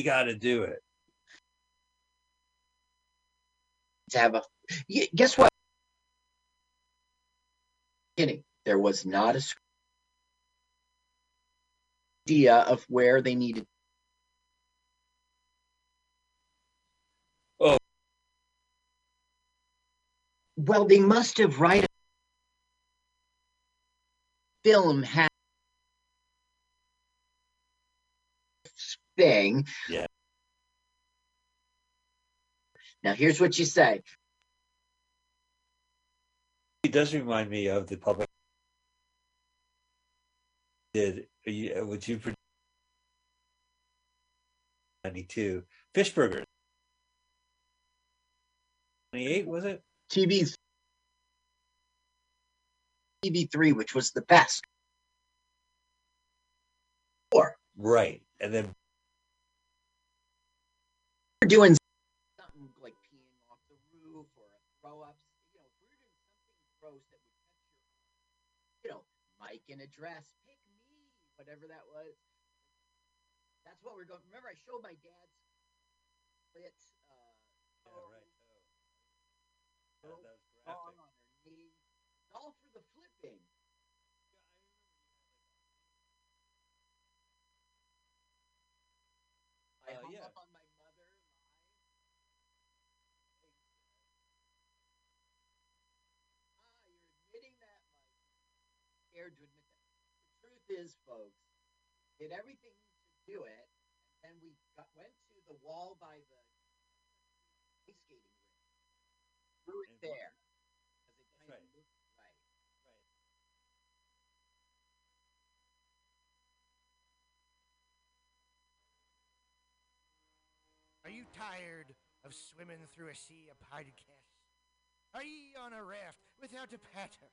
You got to do it. To have a guess what? Kidding. There was not a idea of where they needed. Oh. Well, they must have right. Film had thing. Yeah. Now here's what you say. It does remind me of the public did you- uh, would you produce 92 fish burgers 28 was it TV TV3, which was the best. Or right and then doing something like peeing off the roof or a throw ups. You know, if we're doing something gross that would catch your eye, you know, Mike in a dress, pick me, whatever that was. That's what we're going. Remember, I showed my dad's split uh, yeah, toe, right oh. toe, that was graphic. on her knee. All for the flipping. I Uh, hung yeah. up on my mother live. Ah, you're admitting that, Mike. Scared to admit that. The truth is, folks, did everything to do it, and then we got, went to the wall by the ice skating rink. Threw it And- there. 'cause it That's kinda right. looked right. right Are you tired of swimming through a sea of podcasts? Are ye on a raft without a paddle?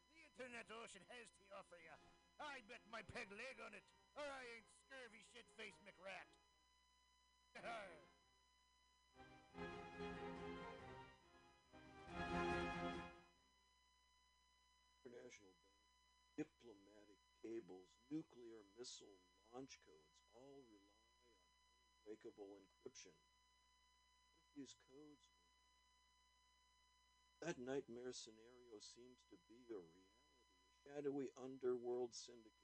the internet ocean has to offer you. I bet my peg leg on it, or I ain't scurvy shit face McRat. international bank, diplomatic cables, nuclear missile launch codes all rely on unbreakable encryption. What if these codes were that nightmare scenario seems to be a reality, shadowy underworld syndicate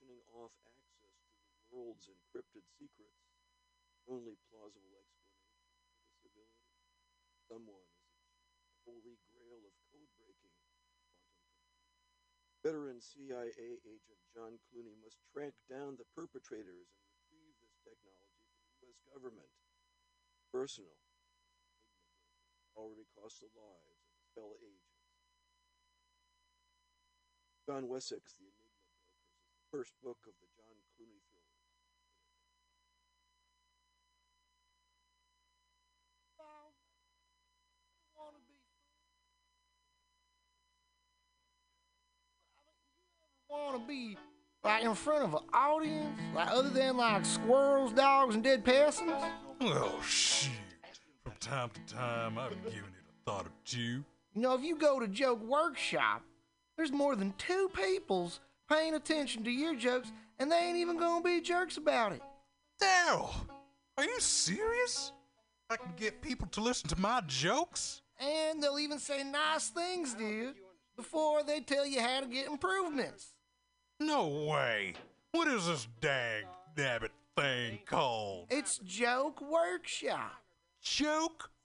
auctioning off access to the world's encrypted secrets. Only plausible explanation for this ability. Someone is the holy grail of code breaking. Veteran CIA agent John Clooney must track down the perpetrators and retrieve this technology from the U.S. government. Personal. Already cost the lives of fellow agents. John Wessex, The Enigma Brokers, is the first book of the John Clooney thrillers. Want to be Wanna be. like in front of an audience, like other than like squirrels, dogs, and dead persons? Oh, shit. From time to time, I've given it a thought or two. You know, if you go to Joke Workshop, there's more than two peoples paying attention to your jokes, and they ain't even gonna be jerks about it. Daryl, are you serious? I can get people to listen to my jokes? And they'll even say nice things to you before they tell you how to get improvements. No way. What is this dag nabbit thing called? It's Joke Workshop. Joke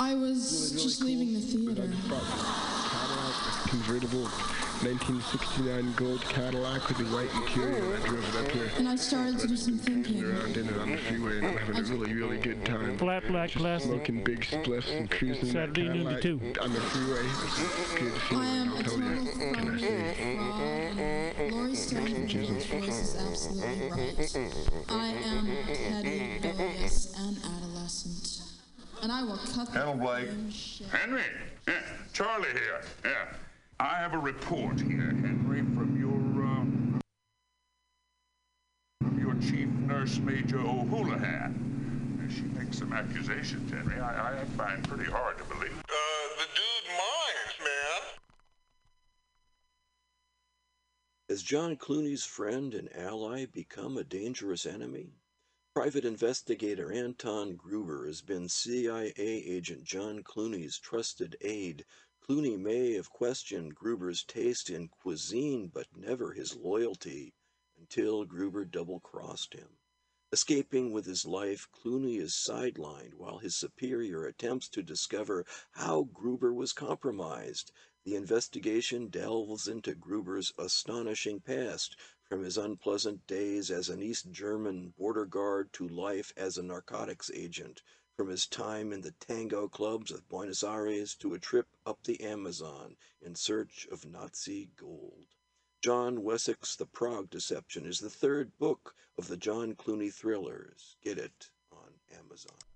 I was just leaving the theater. Cadillac, convertible 1969 gold Cadillac with the white interior. I drove it up here. And I started to do some thinking. Around in it on the freeway and I'm having a really, really good time. Flat black plastic. Smoking big spliffs and cruising Saturday noon to Cadillac two. on the freeway. Good I feeling, am I'll a tell total you. phony Can I say? fraud. Laurie Stone's voice is absolutely right. I am petty, rebellious, and adolescent. And I will cut the Hello, Blake. shit. Henry, yeah, Charlie here. Yeah, I have a report here, Henry, from your um, from your chief nurse, Major O'Houlihan. She makes some accusations, Henry. I, I find pretty hard to believe. Uh, the dude minds, man. Has John Clooney's friend and ally become a dangerous enemy? Private investigator Anton Gruber has been CIA agent John Clooney's trusted aide. Clooney may have questioned Gruber's taste in cuisine, but never his loyalty until Gruber double crossed him. Escaping with his life, Clooney is sidelined while his superior attempts to discover how Gruber was compromised. The investigation delves into Gruber's astonishing past, from his unpleasant days as an East German border guard to life as a narcotics agent, from his time in the tango clubs of Buenos Aires to a trip up the Amazon in search of Nazi gold. John Wessex' The Prague Deception is the third book of the John Clooney thrillers. Get it on Amazon.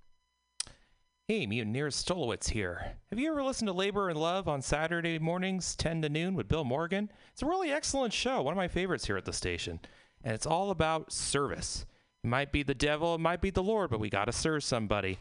Hey, Mutineers Stolowitz here. Have you ever listened to Labor and Love on Saturday mornings, 10 to noon, with Bill Morgan? It's a really excellent show, one of my favorites here at the station. And it's all about service. It might be the devil, it might be the Lord, but we got to serve somebody.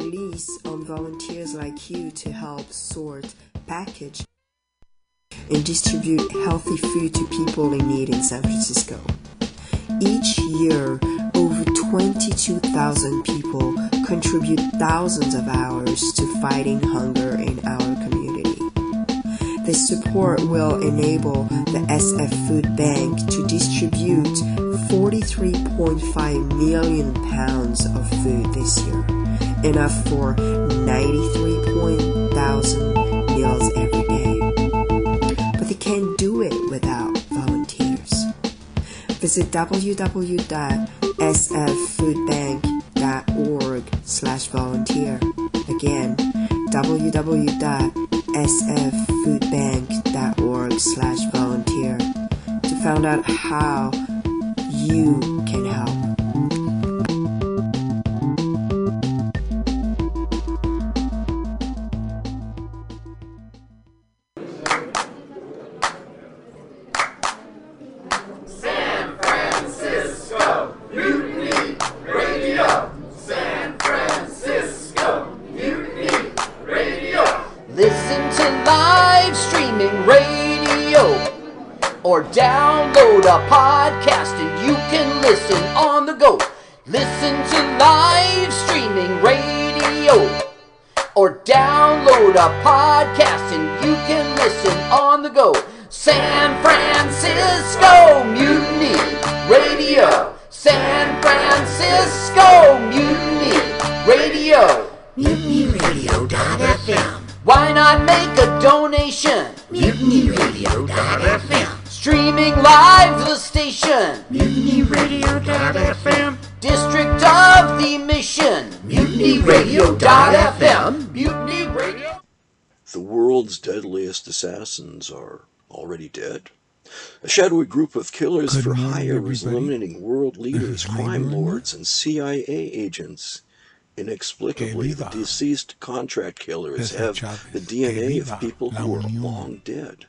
relies on volunteers like you to help sort, package, and distribute healthy food to people in need in San Francisco. Each year, over 22,000 people contribute thousands of hours to fighting hunger in our community. This support will enable the SF Food Bank to distribute 43.5 million pounds of food this year, enough for 93,000 meals every day. But they can't do it without volunteers. Visit www.sffoodbank.org slash volunteer. Again, www.sffoodbank.org slash volunteer to find out how you can help. Francisco Mutiny Radio. MutinyRadio.fm. Why not make a donation? MutinyRadio.fm. Streaming live the station. MutinyRadio.fm. District of the Mission. MutinyRadio.fm. Mutiny Radio. The world's deadliest assassins are already dead. A shadowy group of killers for hire eliminating world leaders, crime lords, and CIA agents. Inexplicably, the deceased contract killers have the DNA of people who are long dead.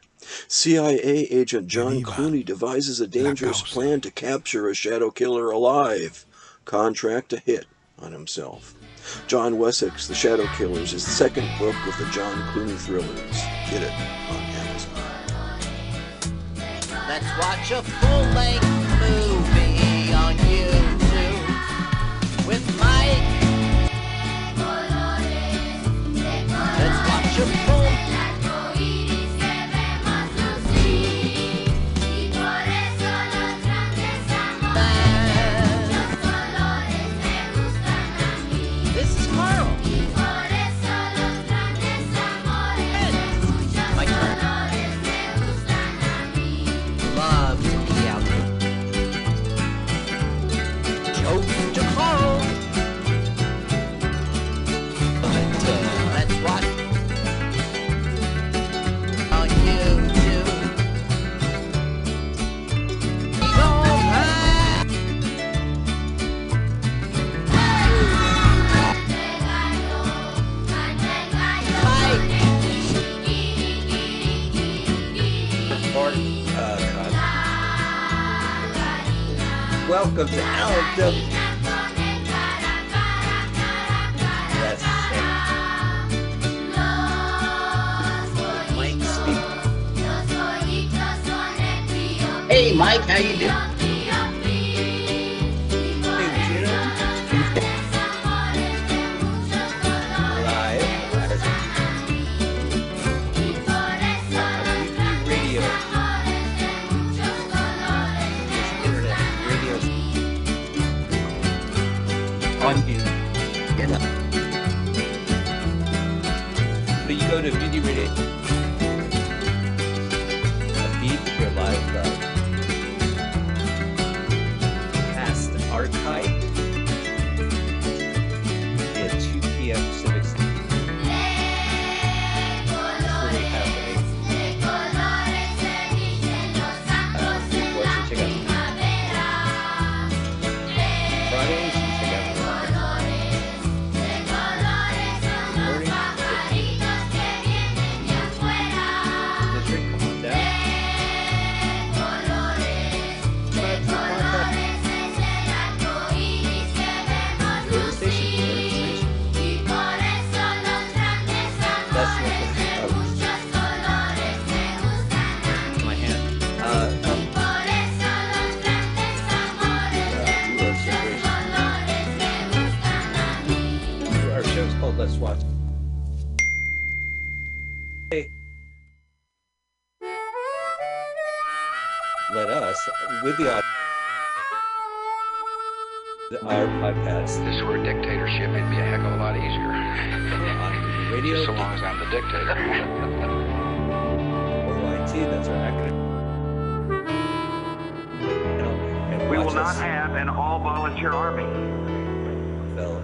CIA agent John Clooney devises a dangerous plan to capture a shadow killer alive. Contract a hit on himself. John Wessex, The Shadow Killers, is the second book of the John Clooney thrillers. Get it on. Let's watch a full-length movie Welcome to LW. Yes. Mike. Hey, Mike, how you doing? This were a dictatorship, it'd be a heck of a lot easier. On radio. Just so long as I'm the dictator. OIT, that's our acronym. You and We will not have an all-volunteer army. Spell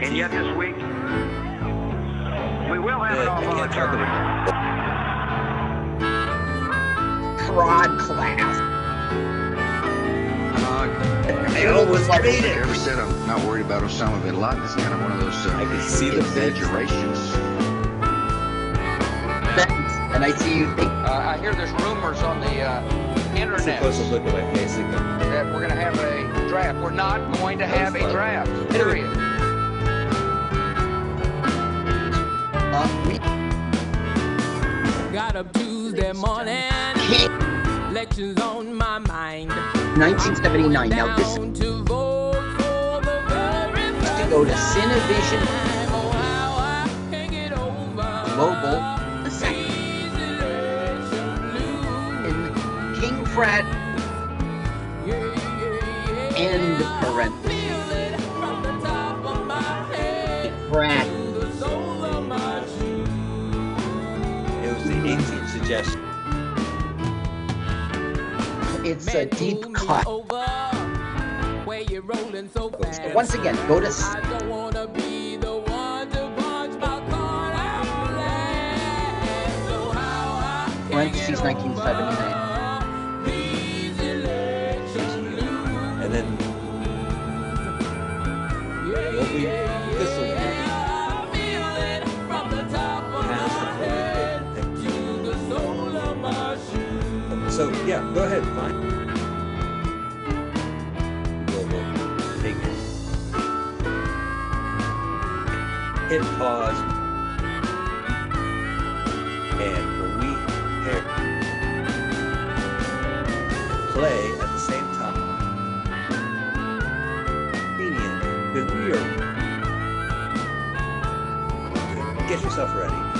And yet this week, we will have an Yeah, I can't all-volunteer talk army. Prod class. I always like made ever said I'm not worried about Osama bin Laden. It's kind of one of those uh, I can see the exaggerations. And I see you think. Uh, I hear there's rumors on the uh, It's internet supposed to look at my face again. that we're going to have a draft. We're not going to have a draft. Period. Got up Tuesday morning. Elections on my mind. 1979. Now this to vote for the very is to go to Cinevision Global the second. In King Fred end parentheses. Fred. It was the 18th suggestion it's a deep cut. So once again, go to. Parentheses 1979. So yeah, go ahead, fine. We'll, take it. Hit pause. And we hit play at the same time, convenient because we are get yourself ready.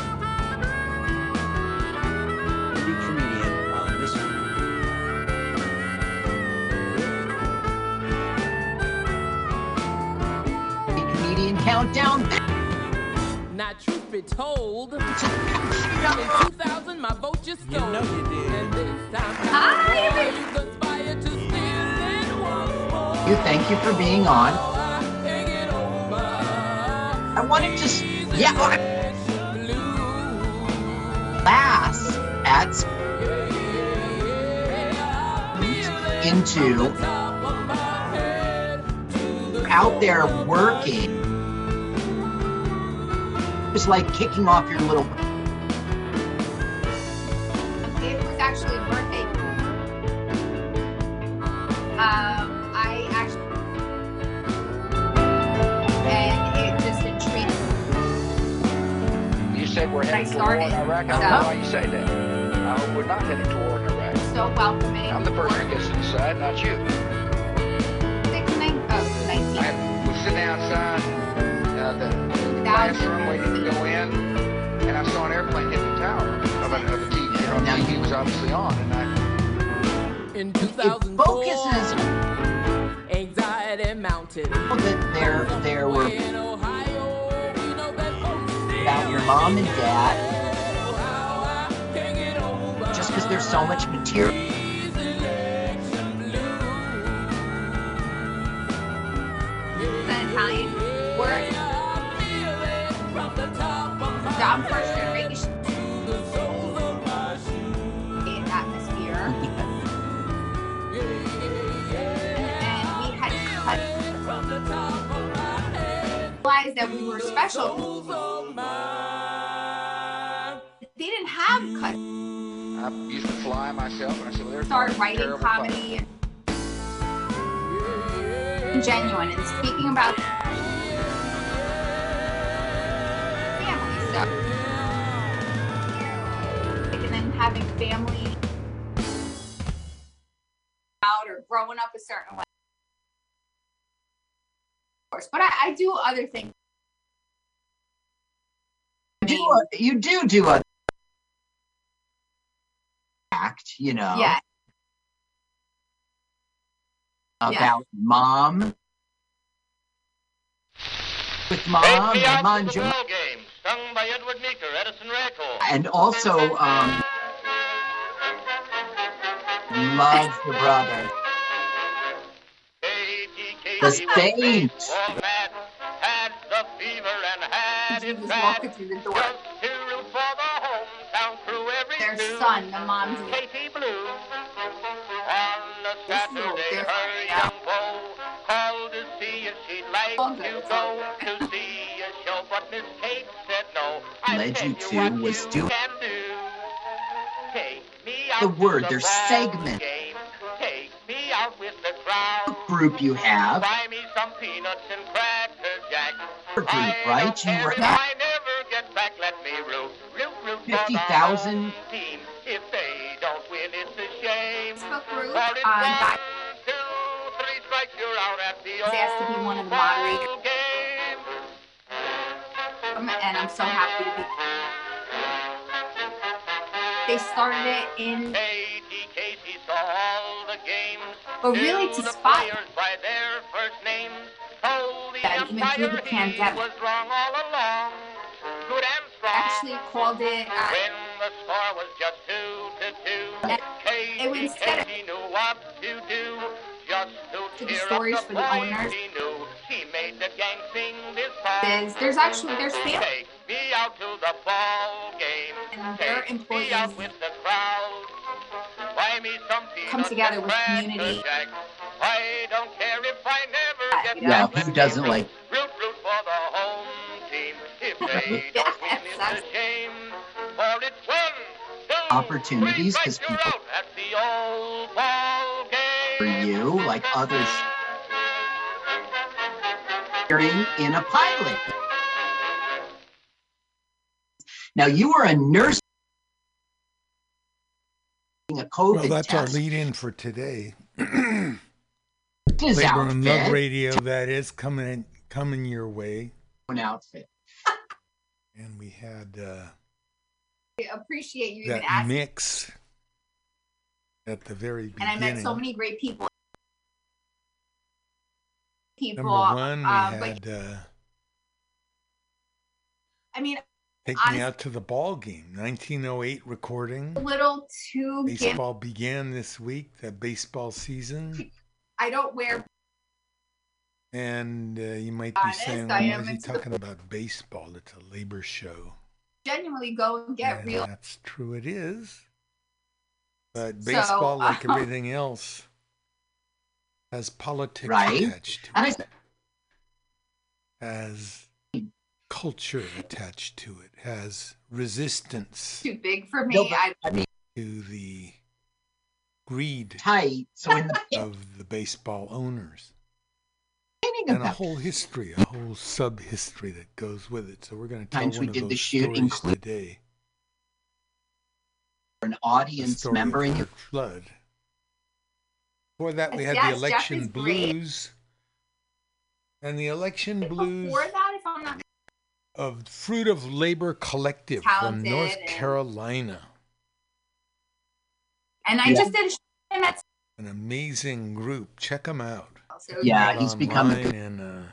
Comedian countdown. Now, truth be told, in 2000, my vote just stole. You know you did. And this time, Hi. you conspired to steal it once more. You thank you for being on. Oh, I wanted to, s- yeah, oh, class at s- into out there working. It's like kicking off your little. It was actually a birthday. Um, I actually, and it just intrigued You said we're When I heading to war in Iraq. I don't so- know why you say that. I we're not heading to war in Iraq. so welcoming. I'm the person that gets to decide, not you. Classroom waiting to go in, and I saw an airplane hit the tower of, a, of the TV. You know, TV was obviously on, and I In 2004, focuses anxiety mounted. that there there were In Ohio, we know that about your mom and dad just because there's so much material. So I'm first generation. In atmosphere. and we had. Realized that we were special. They didn't have cut. I used to fly myself, and I said, well, there's Started a writing comedy and genuine and speaking about stuff. And then having family out or growing up a certain way. Of course, but I, I do other things. You do, a- you do do a act, you know. Yeah. about mom. With mom and Mon Jo- game, sung by Edward Meeker, Edison Record. and also um, loves the brother. The Saint. Had the fever and had it was bad. walking through the door. Just to root for the hometown crew every Their son, the mom's Katie Blue. On a This is a little Saturday, her young beau called to see if she'd like to go to see a show, but Miss Kate said no. I Led you you to what was you do- can do. Take me The word, their segment. game. Take me out with the. Group you have. Buy me some peanuts and cracker jack. Your group, right? You were If I never get back, let me root, root, root 50,000 home team. If they don't win, it's a shame. Facebook group, For it's um, one, guy two, three strikes, you're out at the was asked to be one of the moderators, old game. And I'm so happy to be. They started it in, Katie Casey saw all the games. but really to spot players by their first names. Told the that even through the he pandemic. was wrong all along. Good and strong. actually called it. Uh, When the score was just two to two, it was instead of- to do. Just to To the stories up for the owners. She made the gang sing this. There's- there's actually- there's fam- Take me out to the ball game. And their Take me out employees with the crowd. Buy me some peanuts together with community. Jack. I don't care if I never get Yeah, back. who doesn't like root, root for the home team. If they don't win, it's a shame. For it's one, two, opportunities because people at the old ball game. for you, like others, hearing in a pilot. Now you were a nurse. A COVID Well, that's our lead in for today. His Labor and Love outfit. Radio, that is coming in, coming your way. An outfit. And we had uh, I appreciate you even asking. mix at the very And I met so many great people. People, Number one, we uh, but had uh, I mean, Take honest- Me Out to the Ball Game, 1908 recording. a little too. Baseball began this week, the baseball season. I don't wear. And uh, you might be Honest, saying, why is he talking about baseball? It's a labor show. Genuinely go and get And real. That's true, it is. But So, baseball, like uh, everything else, has politics Right. attached to And I it, has culture attached to it, has resistance Too big for me. No, I, I mean, to the greed tight. So in the of the baseball owners. And a whole history, a whole sub history that goes with it. So we're going to tell Times one we of did the those shoot stories include- today. an audience story member of in your Curt Flood. Before that, we had the yes, Jeff election is great. blues. And the election blues before that, if I'm not of Fruit of Labor Collective from North and- Carolina. and I Yeah. just did a show and that's An amazing group. Check them out. so Yeah, Out he's become a online good- and uh,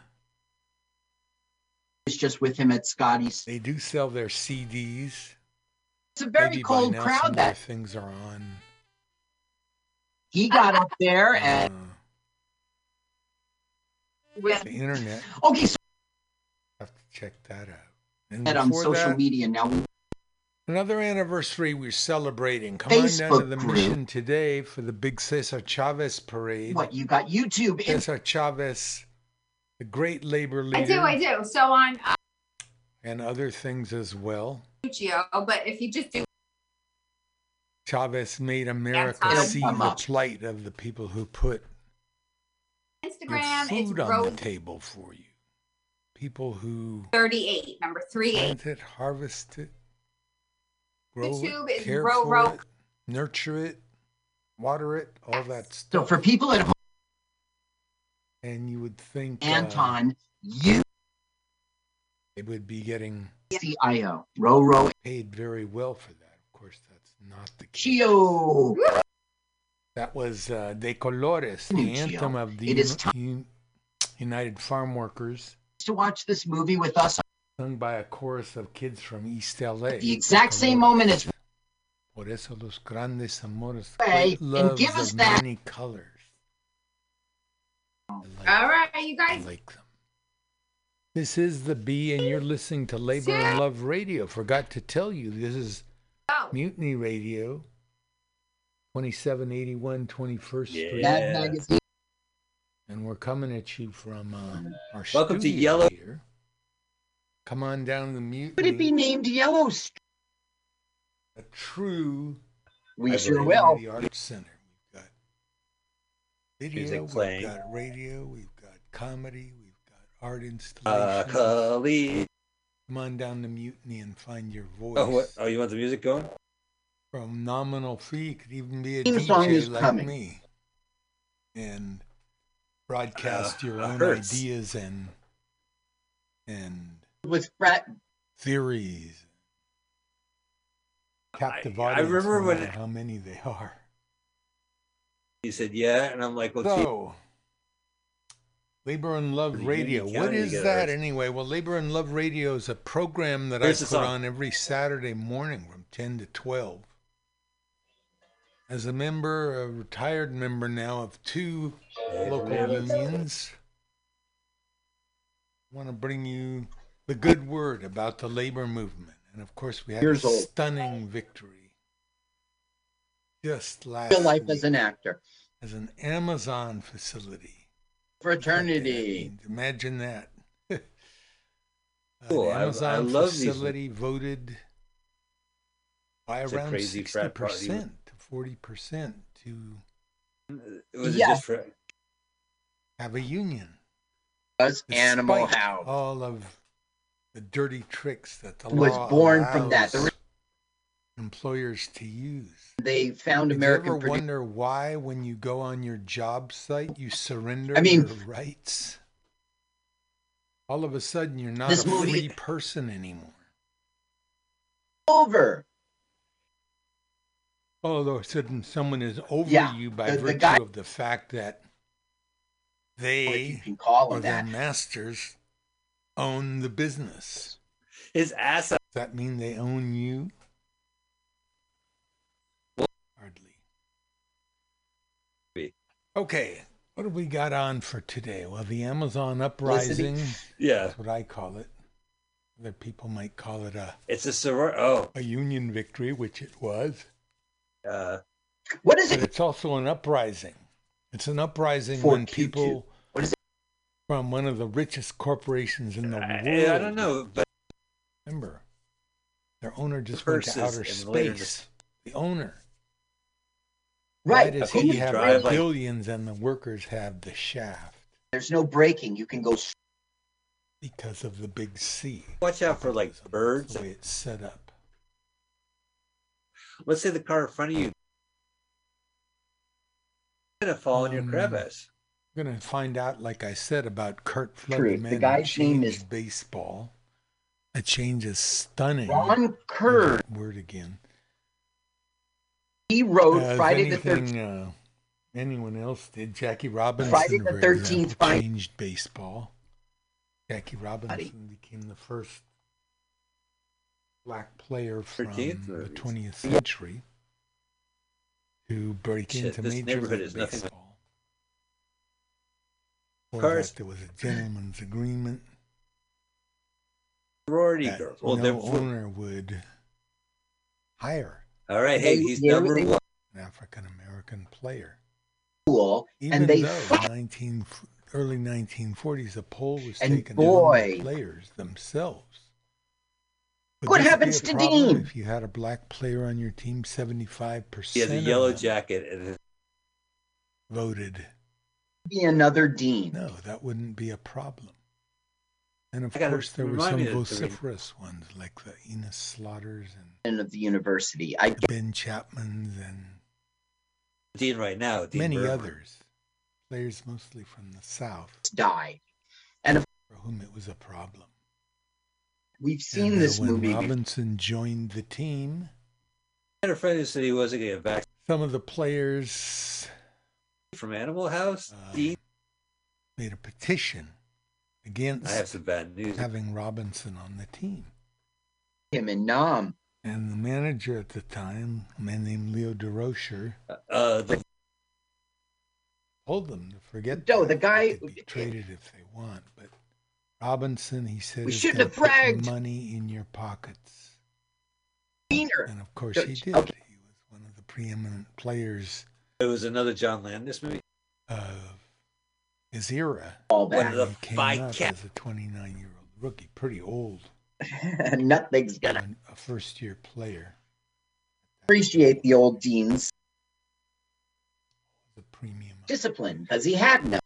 It's just with him at Scotty's. they do sell their CDs. It's a very Maybe cold crowd some of their that things are on. He got up there and uh, with the internet. okay, so Have to check that out. And that on social that, media now. Another anniversary we're celebrating. Come on down to the group. mission today for the big Cesar Chavez parade. What you got YouTube Cesar Chavez, the great labor leader. I do, I do. So on uh, and other things as well. But if you just do Chavez made America see the plight of the people who put Instagram, food on the table for you. People who 38, number 38. plant it, harvest it, grow YouTube it, care Ro for it, nurture it, water it, all that stuff. So for people at home, and you would think uh, Anton, you it would be getting CIO, Roro, paid very well for that. Of course, not the case. Chio. That was uh, De Colores, the Nuccio. anthem of the It is Un- Un- United Farm Workers, to watch this movie with us sung by a chorus of kids from East LA. the exact same moment as Por eso los grandes amores, Hey, and give us of that- many colors. All right, you guys. like them. This is the B, and you're listening to Labor and Love Radio. Forgot to tell you, this is Mutiny Radio, 2781 21st Street. Mad Magazine. And we're coming at you from uh, our Welcome to Yellow- here. Come on down to Mutiny. Would it be named Yellowstone? a true We sure will. The Art Center. We've got video, Music we've playing. got radio, we've got comedy, we've got art Uh, installations. Khalid. Come on down to Mutiny and find your voice. Oh, what? Oh, you want the music going? From nominal fee, could even be a Theme song DJ is like coming. me, and broadcast Uh, your own Hertz. ideas and and With Brett. theories. Captive I- I audience, remember when- matter how many they are. He said, yeah. And I'm like, well, gee, So, Labor and Love Radio. unique What county is together. that anyway? Well, Labor and Love Radio is a program that Here's I put song. on every Saturday morning from 10 to 12. As a member, a retired member now of two local unions, I want to bring you the good word about the labor movement. And of course, we had Years a old. stunning victory just last Real life week as an actor. as an Amazon facility. Fraternity. Imagine that. Cool. I- I Amazon love these- facility voted by It's around sixty percent to forty percent to was it Yeah. just for? have a union. Was Animal House. All of the dirty tricks that the Was born from that. allows employers to use. They found Did American you ever produ- wonder why, when you go on your job site, you surrender I mean- your rights? All of a sudden, you're not a movie- free person anymore. over. All of a sudden, someone is over Yeah, you by the- the virtue guy- of the fact that they can call or their masters own the business. His ass. Does that mean they own you? Okay, what have we got on for today? Well, the Amazon uprising. Yeah. That's what I call it. Other people might call it a It's a soror. Oh. a union victory, which it was. Uh, What is But it? it's also an uprising. It's an uprising For when Q2. people What is it? from one of the richest corporations in the I, world. I don't know, but Remember, their owner just went to outer space. The owner. Right. Why does he you have drive the like- billions and the workers have the shaft? There's no braking. You can go. s- Because of the big C. watch out for like birds. the way it's set up. Let's say the car in front of you. gonna fall in your Um, crevice. We're going to find out, like I said, about Curt True. Floodman. The guy's name is- baseball. A change is stunning. Ron Kerr. Word again. He wrote Has Friday the 13th. uh, anyone else did? Jackie Robinson, Friday the 13th example, fight. changed baseball. Jackie Robinson became the first black player from 13th the movies. 20th century to break Shit, into Major League is nothing but- Baseball. For Cars- that, there was a gentleman's agreement Sorority that girls. Well, no owner would hire all right. Hey, he's they- number one. an African American player. School, Even and they though fought. 19, early 1940s, a poll was And taken boy- the players themselves. What happens to Dean? If you had a black player on your team, 75% He has a of yellow jacket and voted. Be another dean. No, that wouldn't be a problem. And of course, there were some me to- to vociferous ones like the Enos Slaughters and And of the university. I Ben Chapmans and Dean right now. Dean many others. Players mostly from the South died. And for whom it was a problem. We've seen And, this when movie. Robinson joined the team, I had a friend who said he wasn't going to get vaccinated. some of the players from Animal House. Uh, made a petition against I have some bad news. having Robinson on the team. Him and Nam. And the manager at the time, a man named Leo Durocher, Uh, the, told them to forget. No, that. the guy- They could be traded if they want, but Robinson, he said, We is shouldn't have put bragged. money in your pockets. Diener. And of course, Don't- he did. okay. He was one of the preeminent players it was another John Landis movie. Of his era. All One back. of the He came five up cat. as a 29 year old rookie, pretty old, Nothing's gonna a first year player. appreciate the old dean's The premium. discipline because he had no.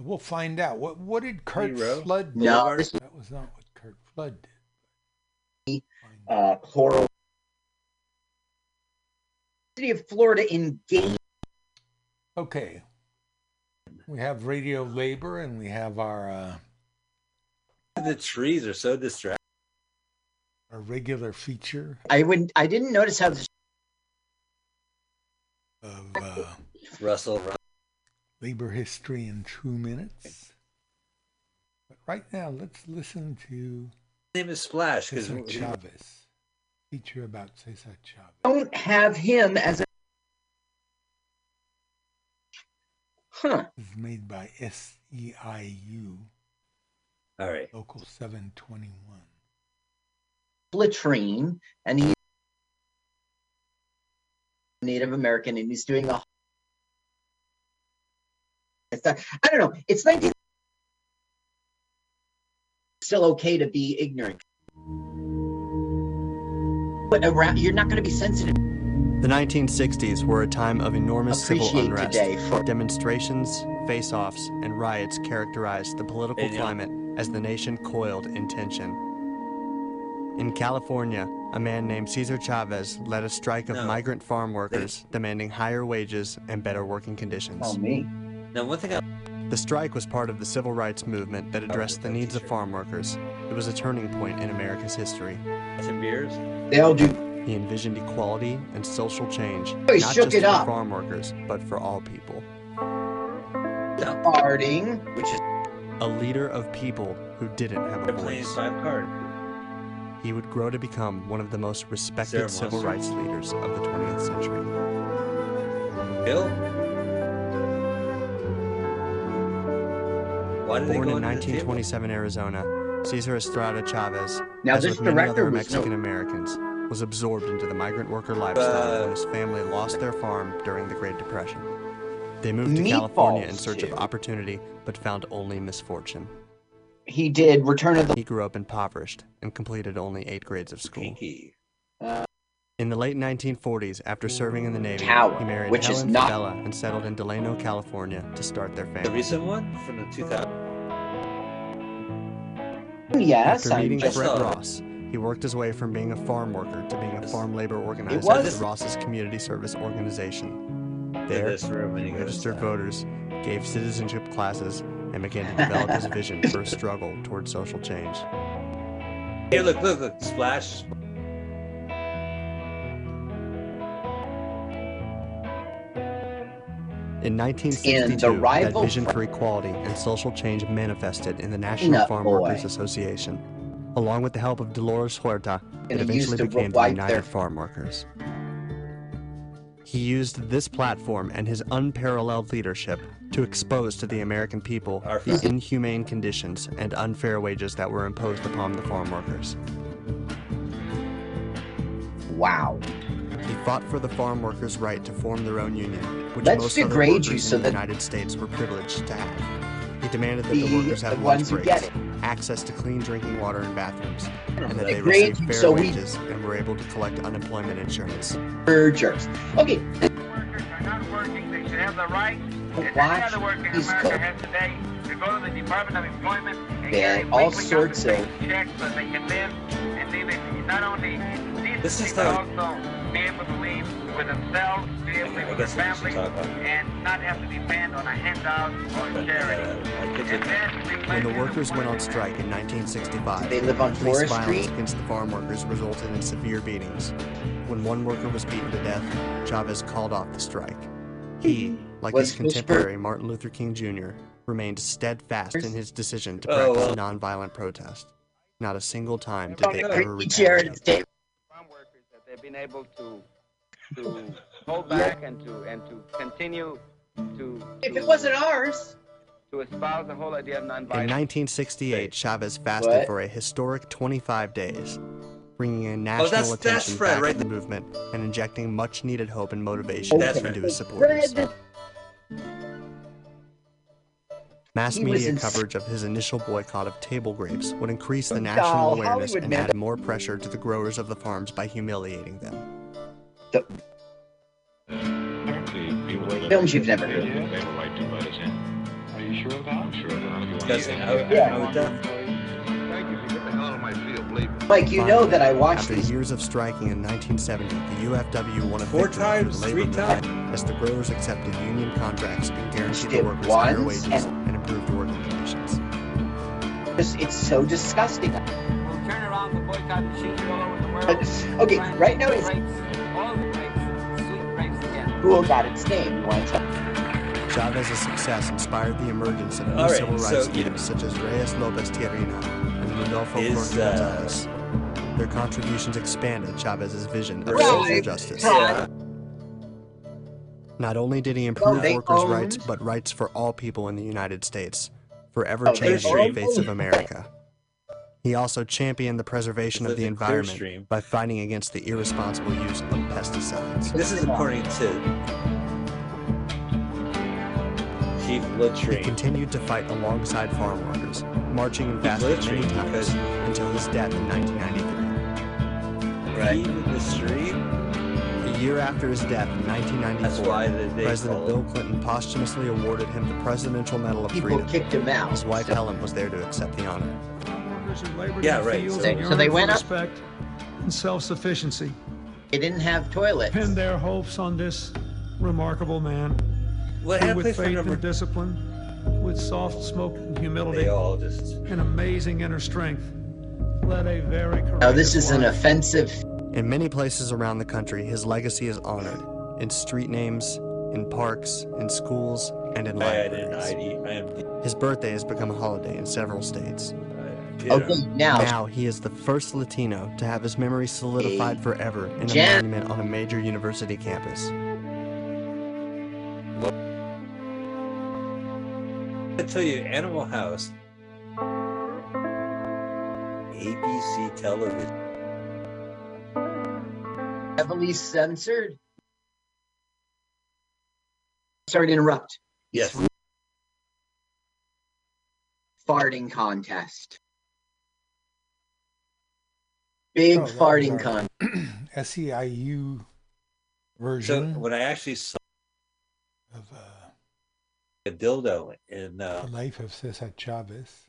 We'll find out. What what did Curt Hero? Flood do? No, this that was not what Curt Flood did. uh, Coral. City of Florida in game. Okay. We have radio labor and we have our uh, The trees are so distracting. our regular feature I wouldn't. I didn't notice how this. of uh, Russell, labor history in two minutes. But right now, let's listen to his name is Splash because Cesar Chavez. Feature about Cesar Chavez. Don't have him as a. Huh. This is made by SEIU, all right. Local 721. latrine and he's Native American and he's doing a it's not, I don't know. It's 19 still okay to be ignorant. But around you're not going to be sensitive. The 1960s were a time of enormous civil unrest. today for- Demonstrations, face offs, and riots characterized the political climate as the nation coiled in tension. In California, a man named Cesar Chavez led a strike of No. migrant farm workers demanding higher wages and better working conditions. Oh me. Now, one thing I The strike was part of the civil rights movement that oh, addressed the needs of farm workers. It was a turning point in America's history. Tim Beers. They all do He envisioned equality and social change, he not just for up. farm workers, but for all people. Harding, which is A leader of people who didn't have a They're playing voice. He would grow to become one of the most respected Sarah civil Monster. rights leaders of the 20th century. Bill. Why did they Born in into the theater? 1927 Arizona, Cesar Estrada Chavez, Now, as this with many director other was no- Mexican Americans, was absorbed into the migrant worker lifestyle Uh, when his family lost their farm during the Great Depression. They moved to California in search of opportunity, but found only misfortune. he did Return of the He grew up impoverished and completed only eight grades of school. Pinky. In the late 1940s, after serving in the Navy, Tower, he married which is Helen not- Fabela and settled in Delano, California to start their family. The recent one from the 2000. Yes, After I'm meeting just Fred. Ross, he worked his way from being a farm worker to being a farm labor organizer at Ross's community service organization. There, he registered voters, gave citizenship classes, and began to develop his vision for a struggle toward social change. Here, look, look, look. Splash. In In 1962, the that vision for equality and social change manifested in the National Farm boy. Workers Association. Along with the help of Dolores Huerta, it And eventually became the United their- Farm Workers. He used this platform and his unparalleled leadership to expose to the American people Our the first- inhumane conditions and unfair wages that were imposed upon the farm workers. wow. He fought for the farm workers' right to form their own union, which Let's most other workers you in the that- United States were privileged to have. He demanded that the Be workers the have ones lunch who get breaks, it. Access to clean drinking water and bathrooms, and that they Degrade receive fair so we- wages and were able to collect unemployment insurance. We're jerks. Okay, Workers are not working. They should have the right, as any Watch other worker in these America co- has today, to go to the Department of Employment and Yeah, get a all weekly sorts of- compensation check so they can live and live it not only This is decently, but how- also be able to leave with themselves, be able to I leave with their I family, and not have to depend on a handout or uh, charity. And then When the workers went on strike in 1965, They live on police Forest violence Street? against the farm workers resulted in severe beatings. When one worker was beaten to death, Chavez called off the strike. He, like Was his contemporary Martin Luther King Jr., remained steadfast in his decision to Oh, practice well. nonviolent protest. Not a single time did they ever Jared, retaliate. that they've been able to to hold back and to and to continue to If it wasn't ours. to espouse the whole idea of In 1968, Chavez fasted What? for a historic 25 days, bringing in Oh, national that's- that's attention Fred, back right to the movement and injecting much needed hope and motivation That's into Fred. his supporters. Fred. Mass He media in- coverage of his initial boycott of table grapes would increase the Oh, national awareness Hollywood and add more pressure to the growers of the farms by humiliating them. Films you've never heard. They have a right to let us in. Are you sure of that? I'm sure of that. Yeah. how it done. Thank you. Get the hell my field, leave. Mike, you know that I watched After these. years of striking in 1970, the UFW won a Four victory times, through the labor three movement as the growers accepted union contracts and guaranteed the workers higher wages and- and improved working conditions. It's, it's so disgusting. We'll turn around the boycott machines all over the world. Okay, right now it's grapes again. Google got its name. You want to tell? Chavez's success inspired the emergence of new All right, civil rights you know- leaders such as Reies Lopez Tijerina and Rodolfo Is, uh, Gonzales. Their contributions expanded Chavez's vision of Right. social justice. Yeah. Not only did he improve they workers' owned- rights, but rights for all people in the United States, forever Oh, changing the face of America. He also championed the preservation of the is a clear environment by fighting against the irresponsible use of pesticides. This is according to Chief He continued to fight alongside farm workers, marching and fasting many times until his death in 1993. Right. the street. A year after his death in 1994, why they, they President Bill Clinton posthumously awarded him the Presidential Medal of People Freedom. kicked him out. His wife Helen was there to accept the honor. Yeah, right. So, They- so they went up. respect and self-sufficiency. They didn't have toilets. Pinned their hopes on this remarkable man. what who happened with faith number? and discipline, with soft smoke and humility, They all just. and amazing inner strength, led a very Now this is an offensive. In many places around the country, his legacy is honored in street names, in parks, in schools, and in I, I didn't. libraries. I, I. His birthday has become a holiday in several states. Yeah. Okay, now Now he is the first Latino to have his memory solidified forever in a Jan- monument on a major university campus. I tell you, Animal House, ABC television. heavily censored. Sorry to interrupt. Yes. Farting contest. Big Oh, farting con. contest. SEIU So version when I actually saw of uh, a dildo in uh, The Life of Cesar Chavez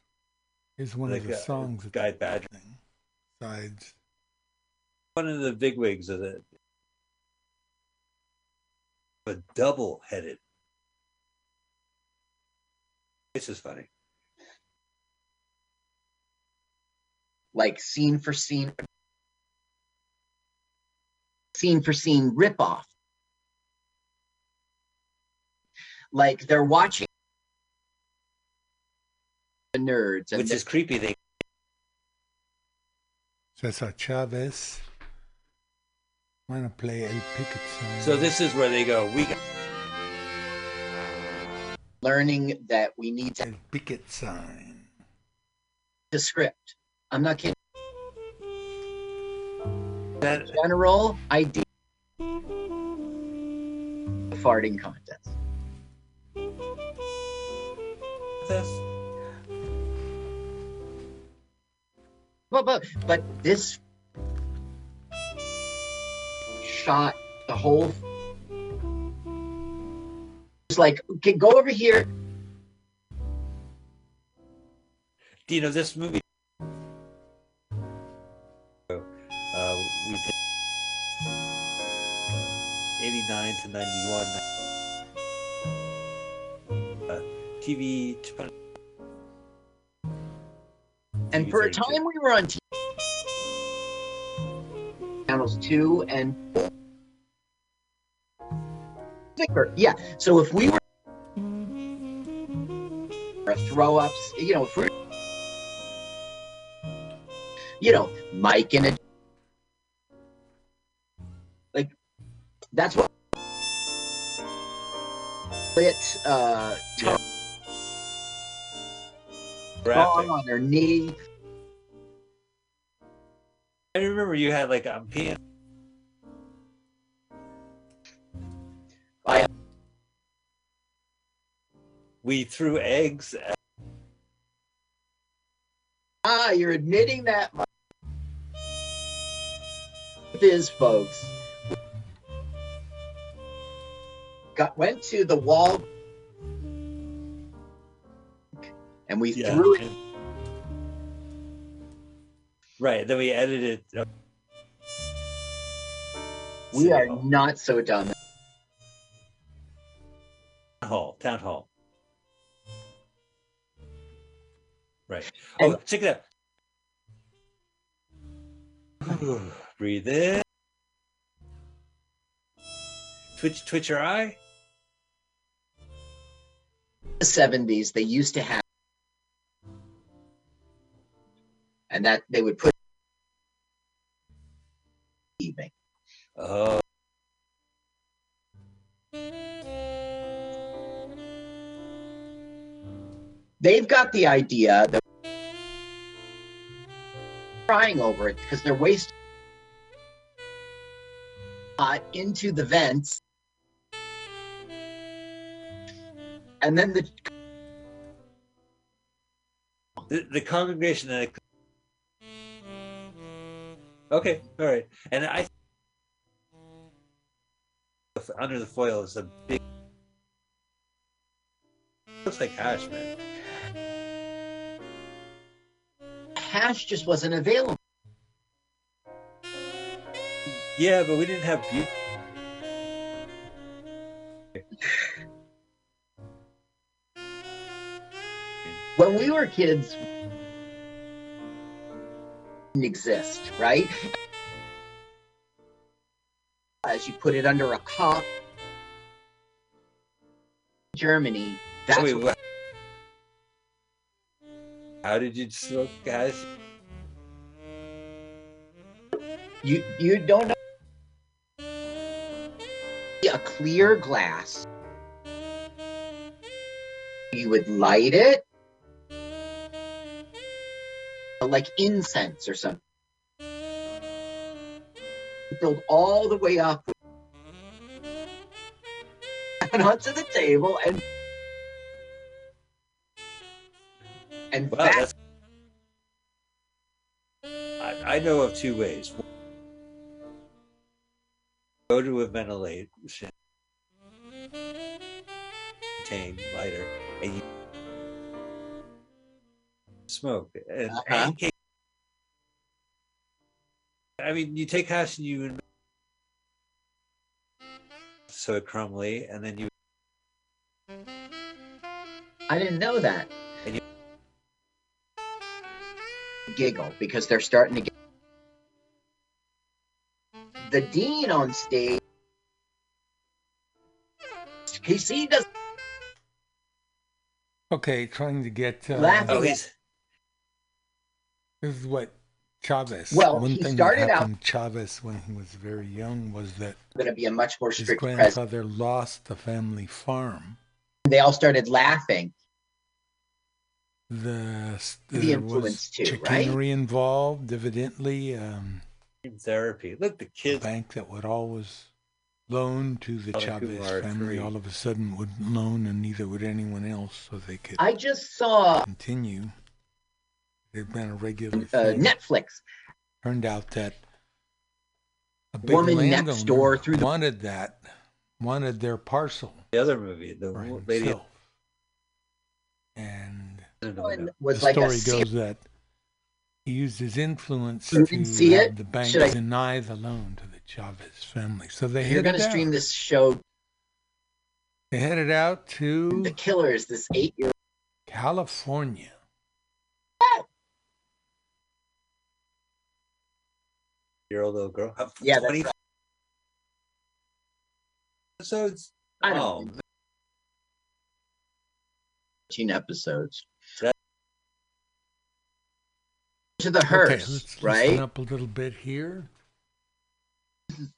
is one like of the a songs that Guy Badger, Sides. one of the bigwigs of the, but double-headed. This is funny. like scene for scene scene for scene ripoff. Like they're watching the nerds and Which is creepy. They Cesar Chavez want to play El Picket Sign. so this is where they go. We got learning that we need to El Picket Sign. the script. I'm not kidding. That. General idea. Farting contest. This. But but but this shot the whole. It's like okay, go over here. Do you know this movie? 1991 uh, TV. And for a time, we were on TV channels two and yeah. So if we were throw ups, you know, if you know, Mike and a like that's what it uh Graphic. on her knee. I remember you had like a piano. I we threw eggs. At, Ah, you're admitting that. Mike. It is, folks. Got went to the wall, and we Yeah. threw it. right. Then we edited. uh, We are not so dumb. Town hall. Town hall. Right. Oh, check it out. Breathe in. Twitch, twitch your eye. The seventies, they used to have, and that they would put evening. Oh. They've got the idea that crying over it because they're wasting uh, into the vents, and then the The, the congregation that. Okay, all right. And I. Under the foil is a big. Looks like hash, man. hash just wasn't available. Yeah, but we didn't have beauty. When we were kids didn't exist, right? As you put it under a cup, Germany. That's Wait, what-? How did you smoke hash? you you don't know a clear glass. You would light it like incense or something. Filled all the way up and onto the table and and Wow, that. I, I know of two ways. Go to a ventilation, contain lighter, and you smoke. And, Uh-huh. and in I mean, you take hash and you so it crumbly, and then you I didn't know that. And you- Giggle because they're starting to get the dean on stage. He see does Okay, trying to get. Uh, Laughing Oh, he's- This is what Chavez. Well, one he thing started that out- happened to Chavez when he was very young was that going to be a much more his strict president. grandfather lost the family farm. They all started laughing. The, The there influence was too, right? chicanery involved, evidently. Um, therapy. Look, the kids. bank that would always loan to the Other Chavez family free. all of a sudden wouldn't loan, and neither would anyone else, so they could I just saw continue. It had been a regular uh, thing. Netflix. Turned out that a big Woman next door through the- wanted that, wanted their parcel The other movie, the for lady. himself. And was the like story se- goes that he used his influence You to see have it? the bank I- deny the loan to the Chavez family. So they You're going to stream this show They headed out to The Killers. this eight year California. Year old little girl. Have Yeah, that's 20 right. episodes. I Oh, don't 13 episodes. That- To the Okay, hearse, let's right? up a little bit here.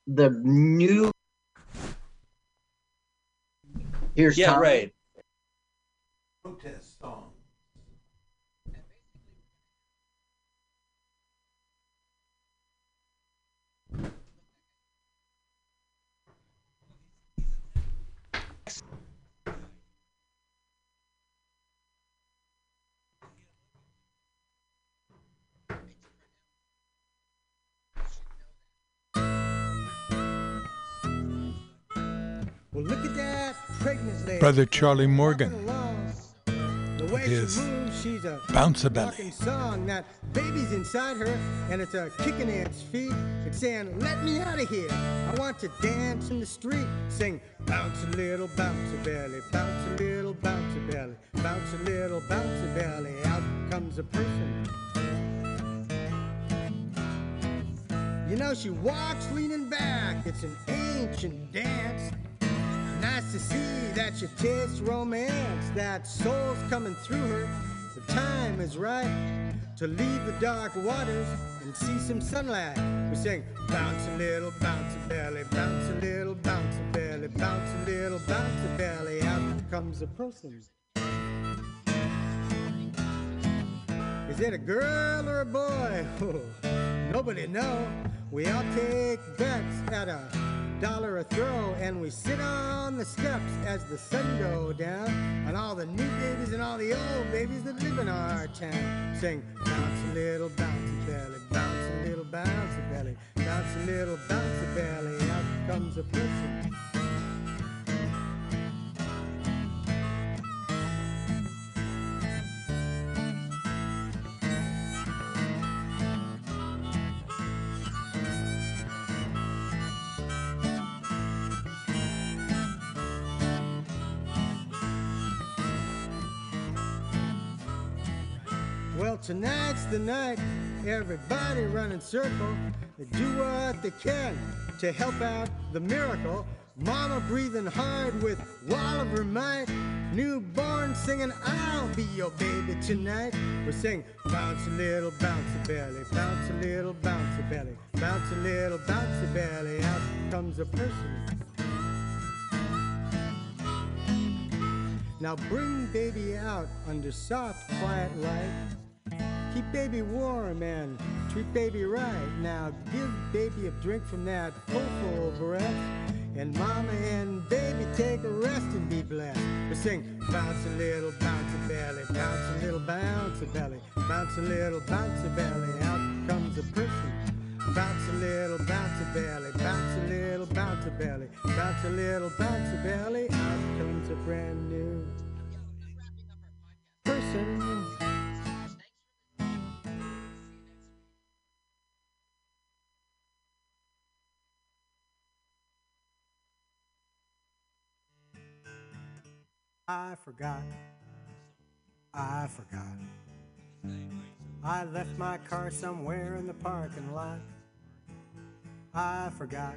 The new. Here's yeah, Tom. right. Protest Well, look at that pregnant lady. Brother Charlie Morgan. The way His she moves, she's a Bounce-a-belly. song. That baby's inside her, and it's a kicking its feet. It's saying, "Let me out of here! I want to dance in the street." Sing, bounce a little, bounce a belly, bounce a little, bounce a belly, bounce a little, bounce a belly. Out comes a person. You know, she walks leaning back. It's an ancient dance. Nice to see that she tastes romance, that soul's coming through her. The time is right to leave the dark waters and see some sunlight. We sing, bounce a little, bounce a belly, bounce a little, bounce a belly, bounce a little, bounce a belly. Out comes a person. Is it a girl or a boy? Nobody know. We all take bets at a dollar a throw, and we sit on the steps as the sun go down. And all the new babies and all the old babies that live in our town sing, bounce a little, bounce a belly, bounce a little, bounce a belly, bounce a little, bounce a belly. Out comes a person. Tonight's the night. Everybody run in circle. They do what they can to help out the miracle. Mama breathing hard with all of her might. Newborn singing, I'll be your baby tonight. We sing, bounce a little, bounce a belly, bounce a little, bounce a belly, bounce a little, bounce a belly. Out comes a person. Now bring baby out under soft, quiet light. Keep baby warm and treat baby right. Now give baby a drink from that full, full breath. And mama and baby take a rest and be blessed. We sing bounce a little, bounce a belly, bounce a little, bounce a belly, bounce a little, bounce a belly. Out comes a person. Bounce a little, bounce a belly, bounce a little, bounce a belly, bounce a little, bounce a belly. Out comes a brand new person. I forgot. I forgot. I left my car somewhere in the parking lot. I forgot.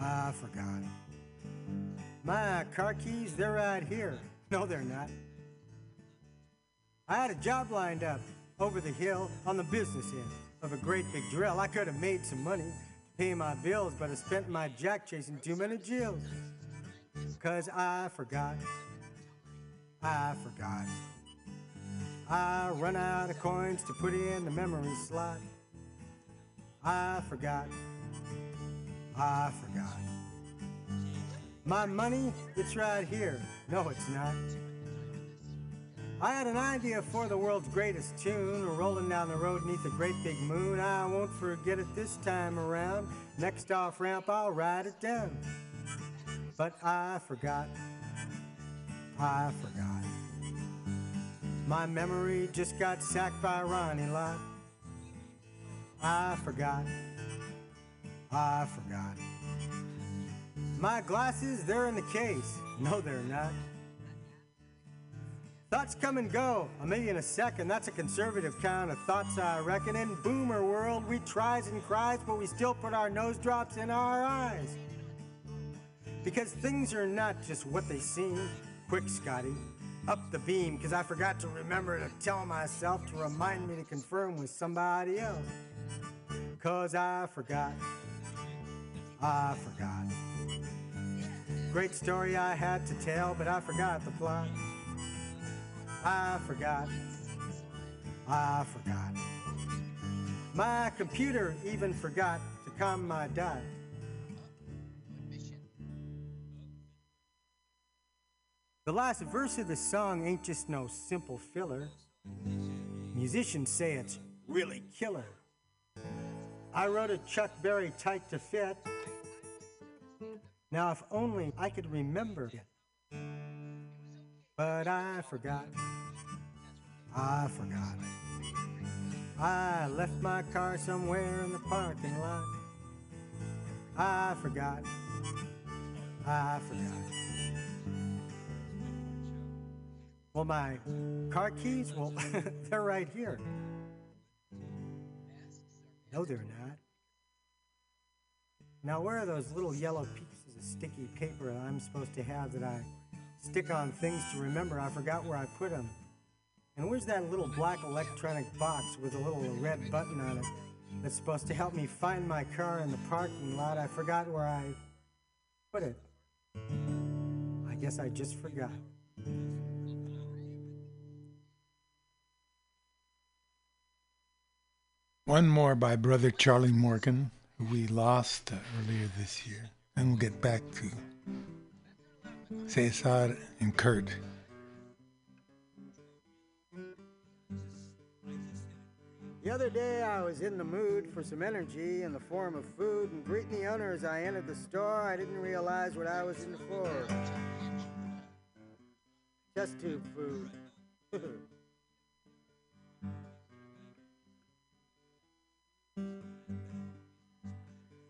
I forgot. My car keys, they're right here. No, they're not. I had a job lined up over the hill on the business end of a great big drill. I could have made some money to pay my bills, but I spent my jack chasing too many jills. Cause I forgot. I forgot. I run out of coins to put in the memory slot. I forgot. I forgot. My money, it's right here. No, it's not. I had an idea for the world's greatest tune, We're rolling down the road neath a great big moon. I won't forget it this time around. Next off ramp, I'll write it down. But I forgot. I forgot. My memory just got sacked by Ronnie Lott. I forgot. I forgot. My glasses, they're in the case. No, they're not. Thoughts come and go, a million a second. That's a conservative kind of thoughts, I reckon. In boomer world, we tries and cries, but we still put our nose drops in our eyes. Because things are not just what they seem. Quick, Scotty, up the beam, because I forgot to remember to tell myself to remind me to confirm with somebody else. Cause I forgot. I forgot. Great story I had to tell, but I forgot the plot. I forgot. I forgot. My computer even forgot to calm my dot. The last verse of the song ain't just no simple filler. Musicians say it's really killer. I wrote a Chuck Berry tight to fit. Now, if only I could remember it. But I forgot. I forgot. I left my car somewhere in the parking lot. I forgot. I forgot. Well, my car keys, well, they're right here. No, they're not. Now, where are those little yellow pieces of sticky paper that I'm supposed to have that I stick on things to remember? I forgot where I put them. And where's that little black electronic box with a little red button on it that's supposed to help me find my car in the parking lot? I forgot where I put it. I guess I just forgot. One more by Brother Charlie Morgan, who we lost uh, earlier this year. And we'll get back to Cesar and Curt. The other day, I was in the mood for some energy in the form of food, and greeting the owner as I entered the store, I didn't realize what I was in for. Test tube food.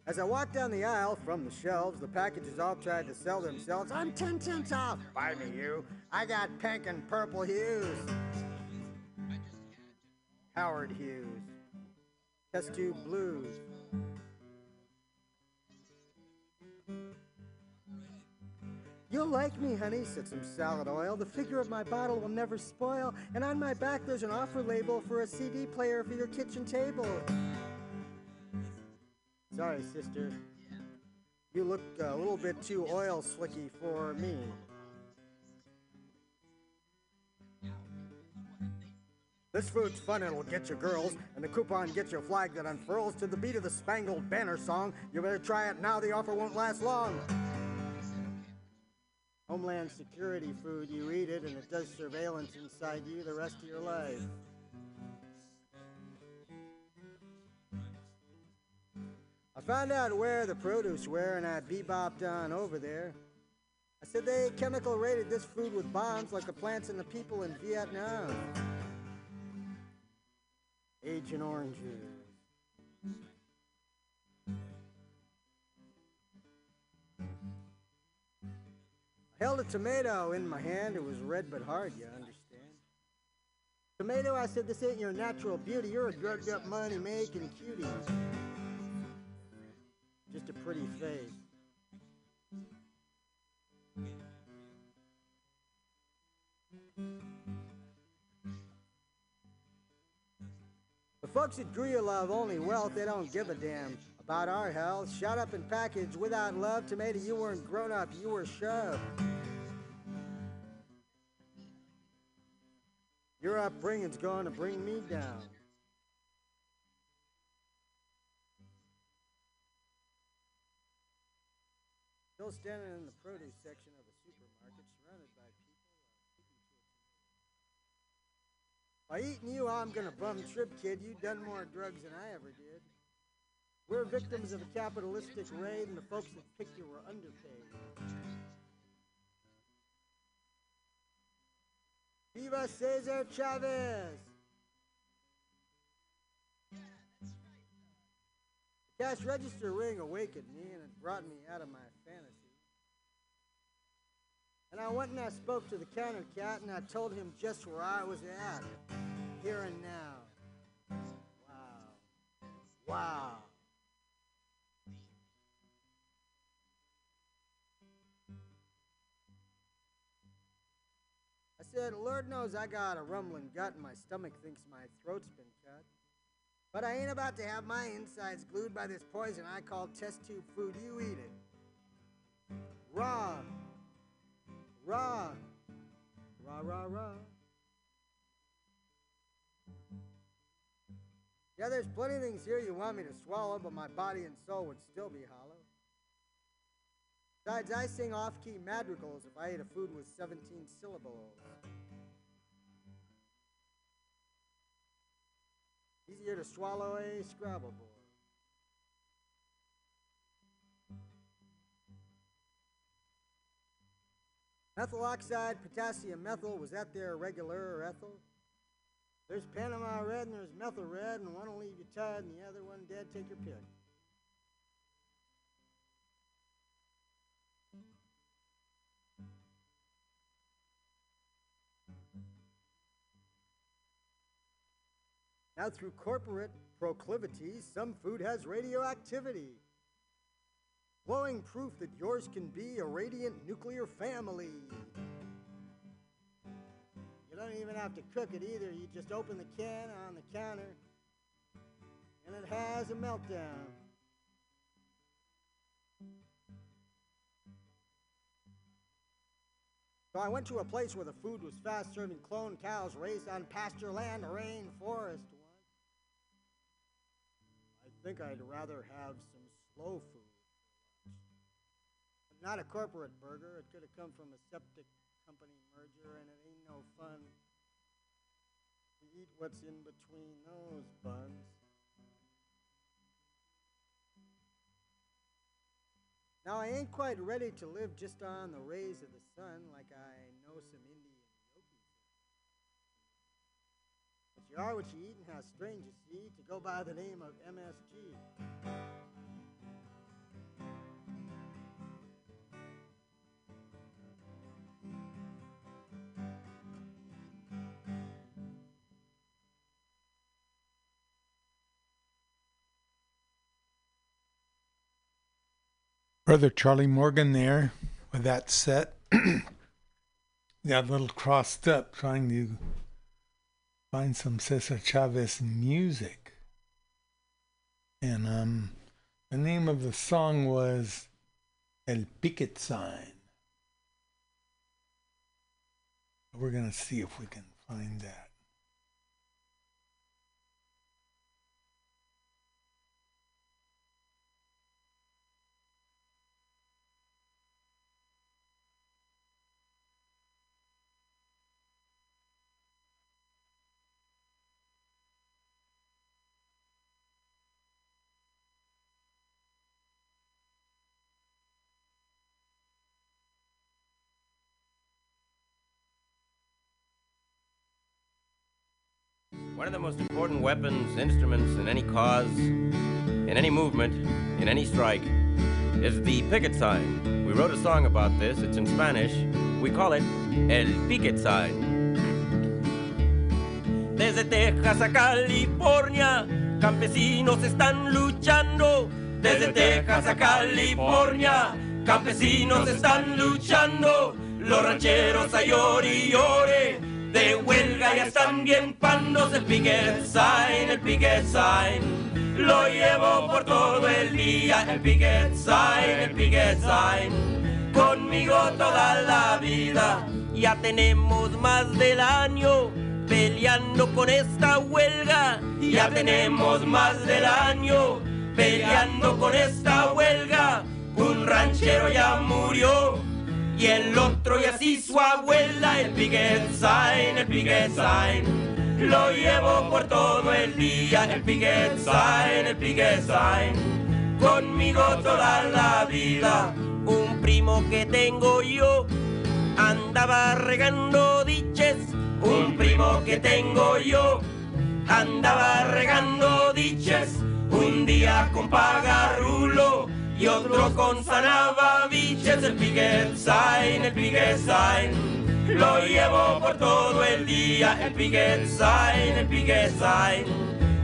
As I walked down the aisle from the shelves, the packages all tried to sell themselves. I'm 10 cents off. Buy me, you. I got pink and purple hues. Howard Hughes. Test tube blues. You'll like me, honey, said some salad oil. The figure of my bottle will never spoil. And on my back, there's an offer label for a CD player for your kitchen table. Sorry, sister. You look uh, a little bit too oil slicky for me. This food's fun, it'll get you girls, and the coupon gets you a flag that unfurls to the beat of the Spangled Banner song. You better try it now, the offer won't last long. Homeland Security food, you eat it, and it does surveillance inside you the rest of your life. Found out where the produce were, and I bebopped on over there. I said they chemical rated this food with bombs like the plants and the people in Vietnam. Agent Orange. I held a tomato in my hand. It was red but hard, you understand. Tomato, I said, this ain't your natural beauty. You're a drugged up money making cutie. Just a pretty face. The folks at Greer love only wealth, they don't give a damn about our health. Shut up and package without love. Tomato, you weren't grown up, you were shoved. Your upbringing's going to bring me down. Standing in the produce section of a supermarket, surrounded by people. By eating you, I'm gonna bum trip, kid. You done more drugs than I ever did. We're victims of a capitalistic raid, and the folks that picked you were underpaid. Viva Cesar Chavez! The cash register ring awakened me, and it brought me out of my. And I went and I spoke to the counter cat and I told him just where I was at. Here and now. Wow. Wow. I said, Lord knows I got a rumbling gut and my stomach thinks my throat's been cut. But I ain't about to have my insides glued by this poison I call test tube food. You eat it. Raw. Raw. Rah, rah, rah. Yeah, there's plenty of things here you want me to swallow, but my body and soul would still be hollow. Besides, I sing off key madrigals if I ate a food with 17 syllables. Easier to swallow a Scrabble board. Methyl oxide, potassium methyl, was that there regular or ethyl? There's Panama red and there's methyl red, and one will leave you tired and the other one dead. Take your pick. Now, through corporate proclivities, some food has radioactivity. Glowing proof that yours can be a radiant nuclear family. You don't even have to cook it either. You just open the can on the counter and it has a meltdown. So I went to a place where the food was fast serving clone cows raised on pasture land, rainforest once. I think I'd rather have some slow food. Not a corporate burger. It could have come from a septic company merger, and it ain't no fun to eat what's in between those buns. Now, I ain't quite ready to live just on the rays of the sun like I know some Indian yogis. But you are what you eat and how strange you see to go by the name of MSG. Brother Charlie Morgan there with that set. Got a little crossed up trying to find some Cesar Chavez music. And um, the name of the song was El Picket Sign. We're going to see if we can find that. One of the most important weapons, instruments in any cause, in any movement, in any strike, is the picket sign. We wrote a song about this. It's in Spanish. We call it El Picket Sign. Desde Texas a California, campesinos están luchando. Desde Texas a California, campesinos están luchando. Los rancheros a y llore. De huelga ya están bien pandos el picket sign, el picket sign. Lo llevo por todo el día, el picket sign, el picket sign. Conmigo toda la vida, ya tenemos más del año peleando con esta huelga. Ya tenemos más del año peleando con esta huelga. Un ranchero ya murió y el otro y así su abuela. El picket sign, el picket sign. Lo llevo por todo el día. El picket sign, el picket sign. Conmigo toda la vida. Un primo que tengo yo andaba regando diches. Un primo que tengo yo andaba regando diches. Un día con pagarulo y otro con Sanavaviches, el picket sign, el picket sign. Lo llevo por todo el día, el picket sign, el picket sign.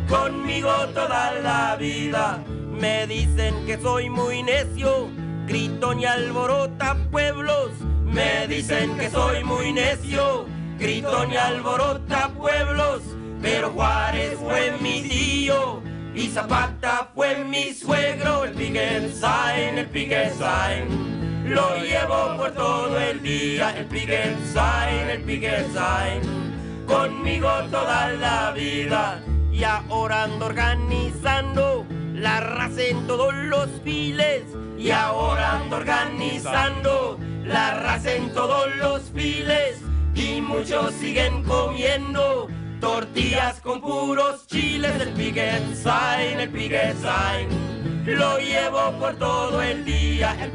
Conmigo toda la vida, me dicen que soy muy necio, gritón y alborota pueblos. Me dicen que soy muy necio, gritón y alborota pueblos. Pero Juárez fue mi tío y Zapata fue mi suegro. Picket sign, el picket sign. Lo llevo por todo el día. El picket sign, el picket sign. Conmigo toda la vida. Y ahora ando organizando la raza en todos los files. Y ahora ando organizando la raza en todos los files. Y muchos siguen comiendo tortillas con puros chiles, el picket sign, el picket sign. Lo llevo por todo el día, el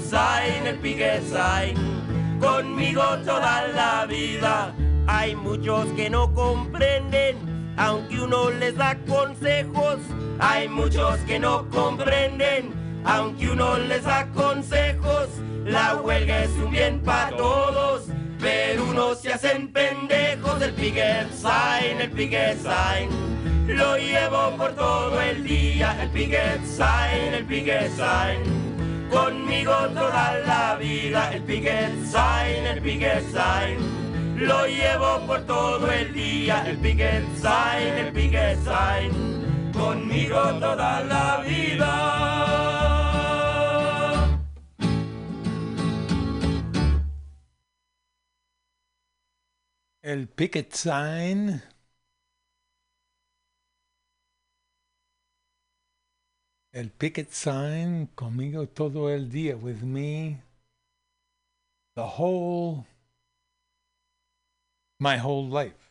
sign, el picket sign. Conmigo toda la vida. Hay muchos que no comprenden, aunque uno les da consejos. Hay muchos que no comprenden, aunque uno les da consejos. La huelga es un bien para todos pero unos se hacen pendejos el picket sign, el picket sign. Lo llevo por todo el día, el picket sign, el picket sign. Conmigo toda la vida, el picket sign, el picket sign. Lo llevo por todo el día, el picket sign, el picket sign. Conmigo toda la vida. El picket sign. El picket sign conmigo todo el día, with me, the whole, my whole life.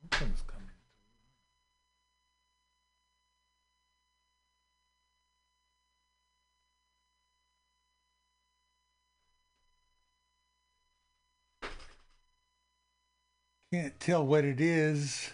Something's coming. Can't tell what it is.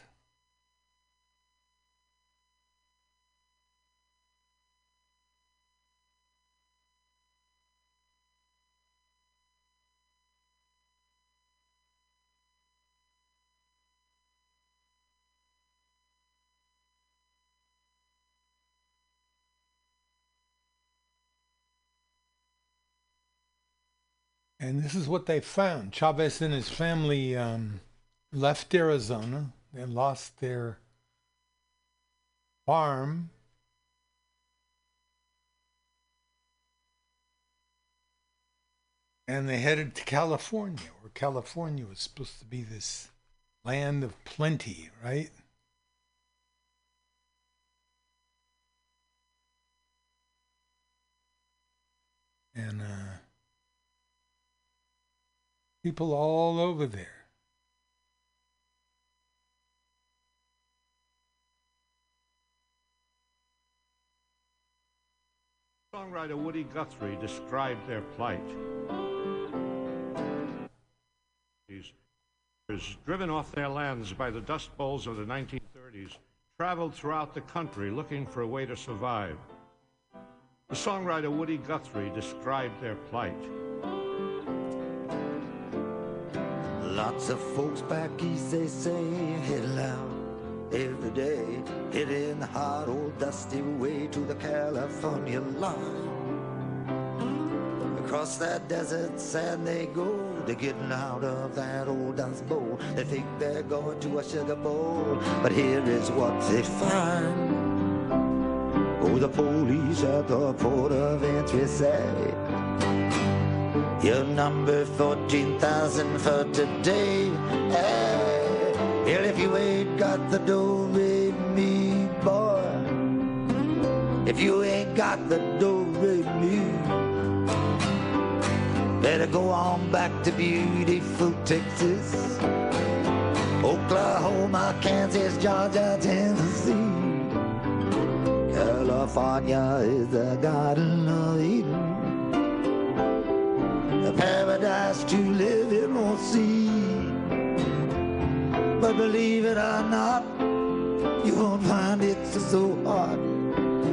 And this is what they found. Chavez and his family um, left Arizona. They lost their farm. And they headed to California, where California was supposed to be this land of plenty, right? And uh, people all over there. Songwriter Woody Guthrie described their plight. He's driven off their lands by the Dust Bowls of the 1930s, traveled throughout the country looking for a way to survive. The songwriter Woody Guthrie described their plight. Lots of folks back east, they say, hit loud every day. Hitting the hot old dusty way to the California line. Across that desert sand they go. They're getting out of that old dust bowl. They think they're going to a sugar bowl. But here is what they find. Oh, the police at the port of entry say. Your number 14,000 for today. Hey, well, if you ain't got the dough, with me, boy. If you ain't got the dough, with me. Better go on back to beautiful Texas, Oklahoma, Kansas, Georgia, Tennessee. California is the Garden of Eden, a paradise to live in or see. But believe it or not, you won't find it so hard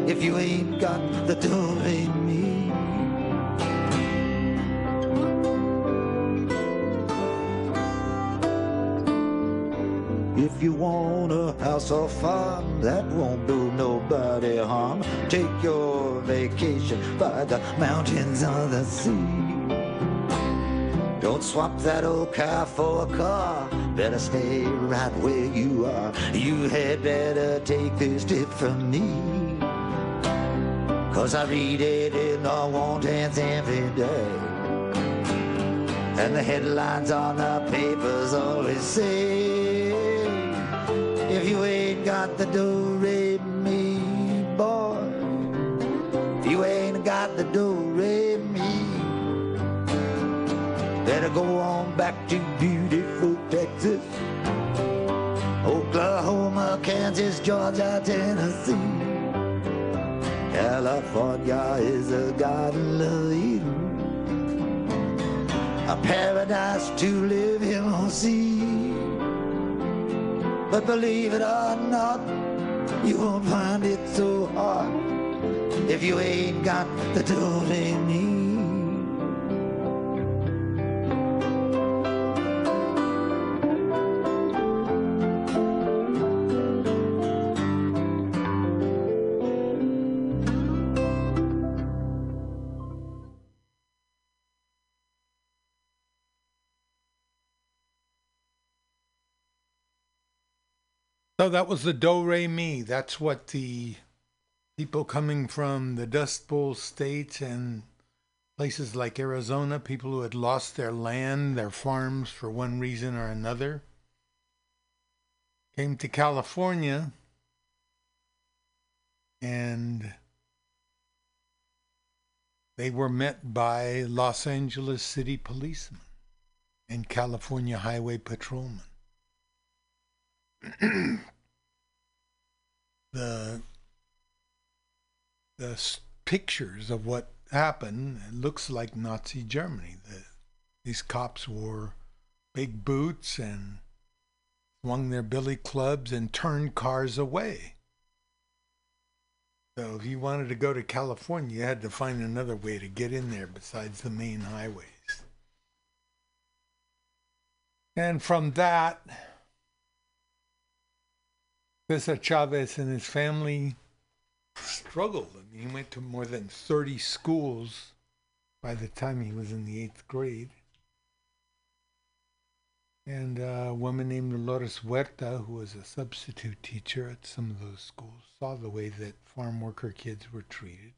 if you ain't got the do in me. If you want a house or farm that won't do nobody harm, take your vacation by the mountains or the sea. Don't swap that old car for a car. Better stay right where you are. You had better take this tip from me. Cause I read it in the want ads every day. And the headlines on the papers always say, if you ain't got the do re mi, boy, if you ain't got the do re mi, better go on back to beautiful Texas, Oklahoma, Kansas, Georgia, Tennessee. California is a garden of Eden, a paradise to live in or see. But believe it or not, you won't find it so hard if you ain't got the do re mi. So that was the Do Re Mi. That's what the people coming from the Dust Bowl states and places like Arizona, people who had lost their land, their farms for one reason or another, came to California and they were met by Los Angeles City policemen and California Highway Patrolmen. the the pictures of what happened it looks like Nazi Germany. The, these cops wore big boots and swung their billy clubs and turned cars away. So if you wanted to go to California, you had to find another way to get in there besides the main highways. And from that, Cesar Chavez and his family struggled. I mean, he went to more than 30 schools by the time he was in the eighth grade. And a woman named Dolores Huerta, who was a substitute teacher at some of those schools, saw the way that farm worker kids were treated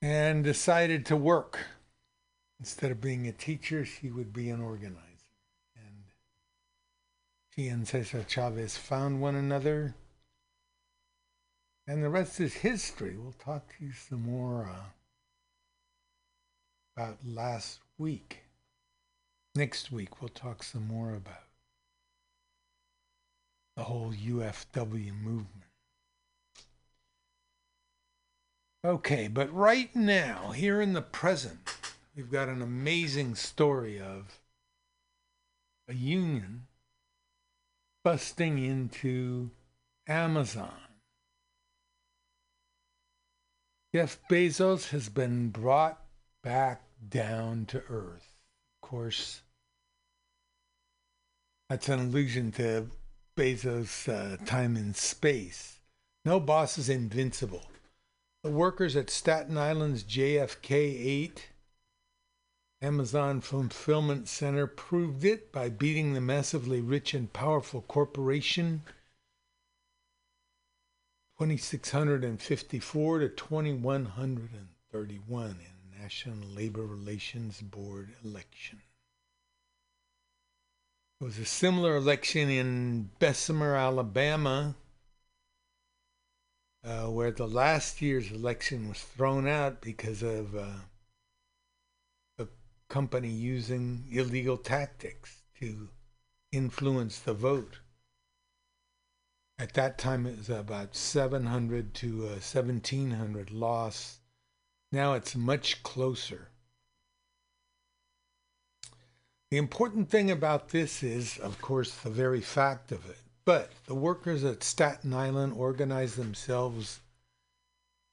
and decided to work. Instead of being a teacher, she would be an organizer. She and Cesar Chavez found one another. And the rest is history. We'll talk to you some more uh, about last week. Next week, we'll talk some more about the whole UFW movement. Okay, but right now, here in the present, we've got an amazing story of a union busting into Amazon. Jeff Bezos has been brought back down to earth. Of course, that's an allusion to Bezos' uh, time in space. No boss is invincible. The workers at Staten Island's JFK 8 Amazon Fulfillment Center proved it by beating the massively rich and powerful corporation 2654 to 2131 in National Labor Relations Board election. There was a similar election in Bessemer, Alabama, uh, where the last year's election was thrown out because of uh, company using illegal tactics to influence the vote. At that time, it was about 700 to uh, 1700 loss. Now it's much closer. The The important thing about this is, of course, the very fact of it. But the workers at Staten Island organized themselves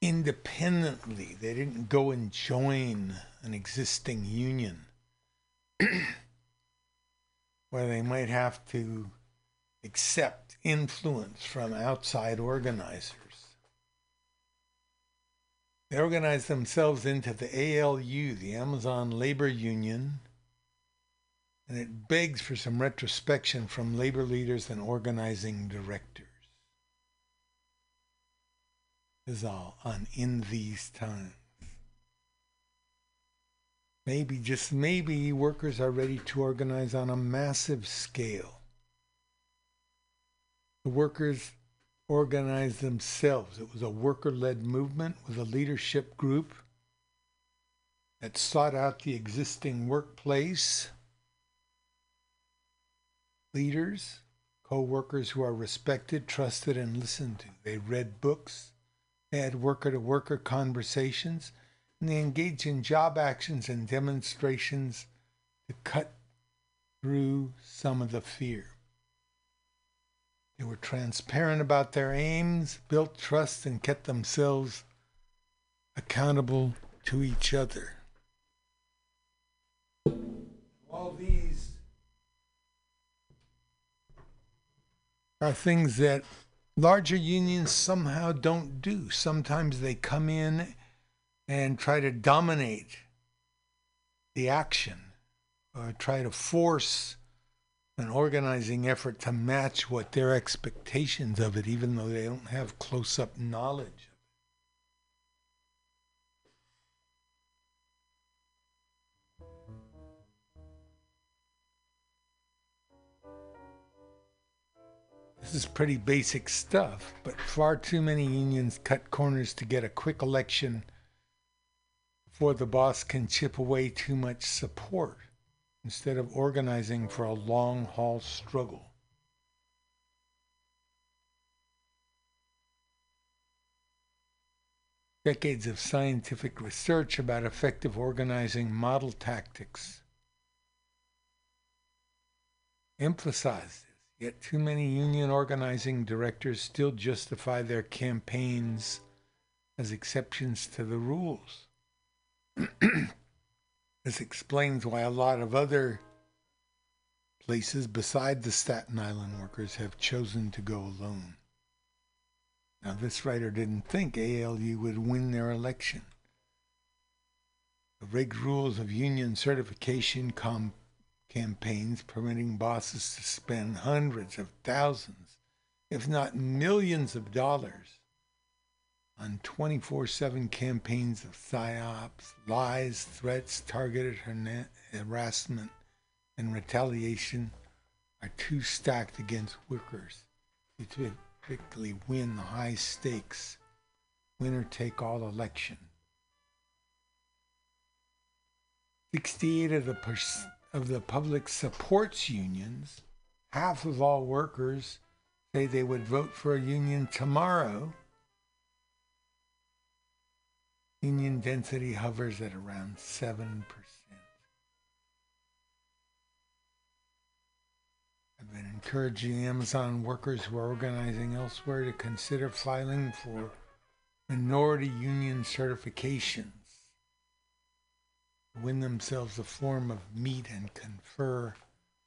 independently. They didn't go and join an existing union where they might have to accept influence from outside organizers. They organized themselves into the ALU, the Amazon Labor Union, and it begs for some retrospection from labor leaders and organizing directors. Is all on In These Times. Maybe, just maybe, workers are ready to organize on a massive scale. The workers organized themselves. It was a worker led movement with a leadership group that sought out the existing workplace leaders, co workers who are respected, trusted, and listened to. They read books, they had worker to worker conversations, and they engaged in job actions and demonstrations to cut through some of the fear. They were transparent about their aims, built trust, and kept themselves accountable to each other. All these are things that larger unions somehow don't do. Sometimes they come in and try to dominate the action or try to force an organizing effort to match what their expectations of it, even though they don't have close up knowledge. This is pretty basic stuff, but far too many unions cut corners to get a quick election before the boss can chip away too much support instead of organizing for a long haul struggle. Decades of scientific research about effective organizing model tactics emphasize this, yet too many union organizing directors still justify their campaigns as exceptions to the rules. This explains why a lot of other places beside the Staten Island workers have chosen to go alone. Now, this writer didn't think ALU would win their election. The rigged rules of union certification com- campaigns permitting bosses to spend hundreds of thousands, if not millions of dollars on 24 7 campaigns of psyops, lies, threats, targeted harassment, and retaliation are too stacked against workers to typically win the high stakes, winner take all election. 68 of the, pers- of the public supports unions, half of all workers say they would vote for a union tomorrow Union density hovers at around 7%. I've been encouraging Amazon workers who are organizing elsewhere to consider filing for minority union certifications, win themselves a form of meet and confer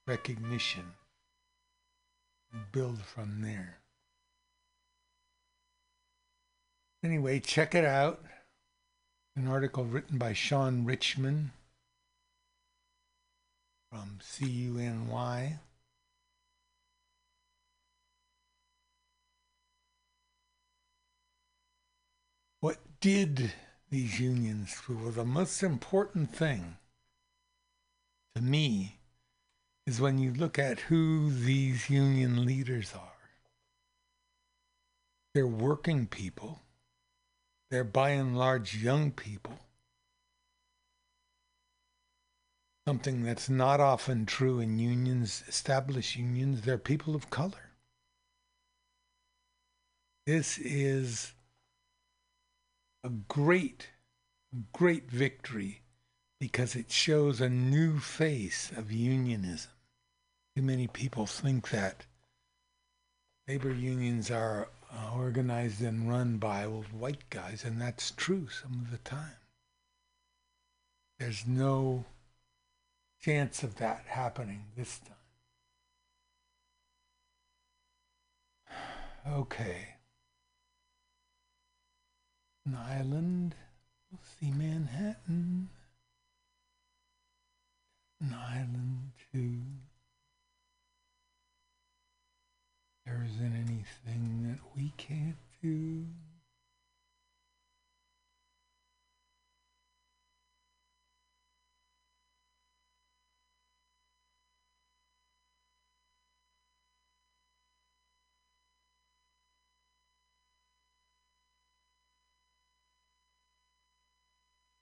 recognition, and build from there. Anyway, check it out an article written by Shaun Richman from CUNY. What did these unions do? Well, the most important thing to me is when you look at who these union leaders are. They're working people they're by and large young people. Something that's not often true in unions, established unions, they're people of color. This is a great, great victory because it shows a new face of unionism. Too many people think that labor unions are uh, organized and run by old white guys, and that's true some of the time. There's no chance of that happening this time. Okay. An island. We'll see Manhattan. An island too. There isn't anything that we can't do.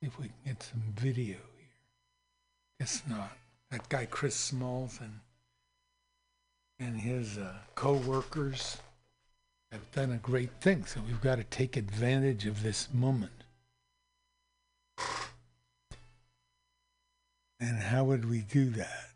If we can get some video here. Guess not. That guy Chris Smalls and and his uh, co-workers have done a great thing. So we've got to take advantage of this moment. And how would we do that?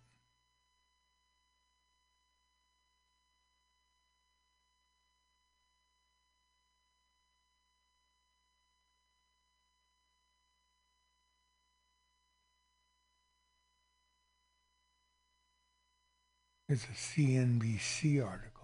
There's a CNBC article.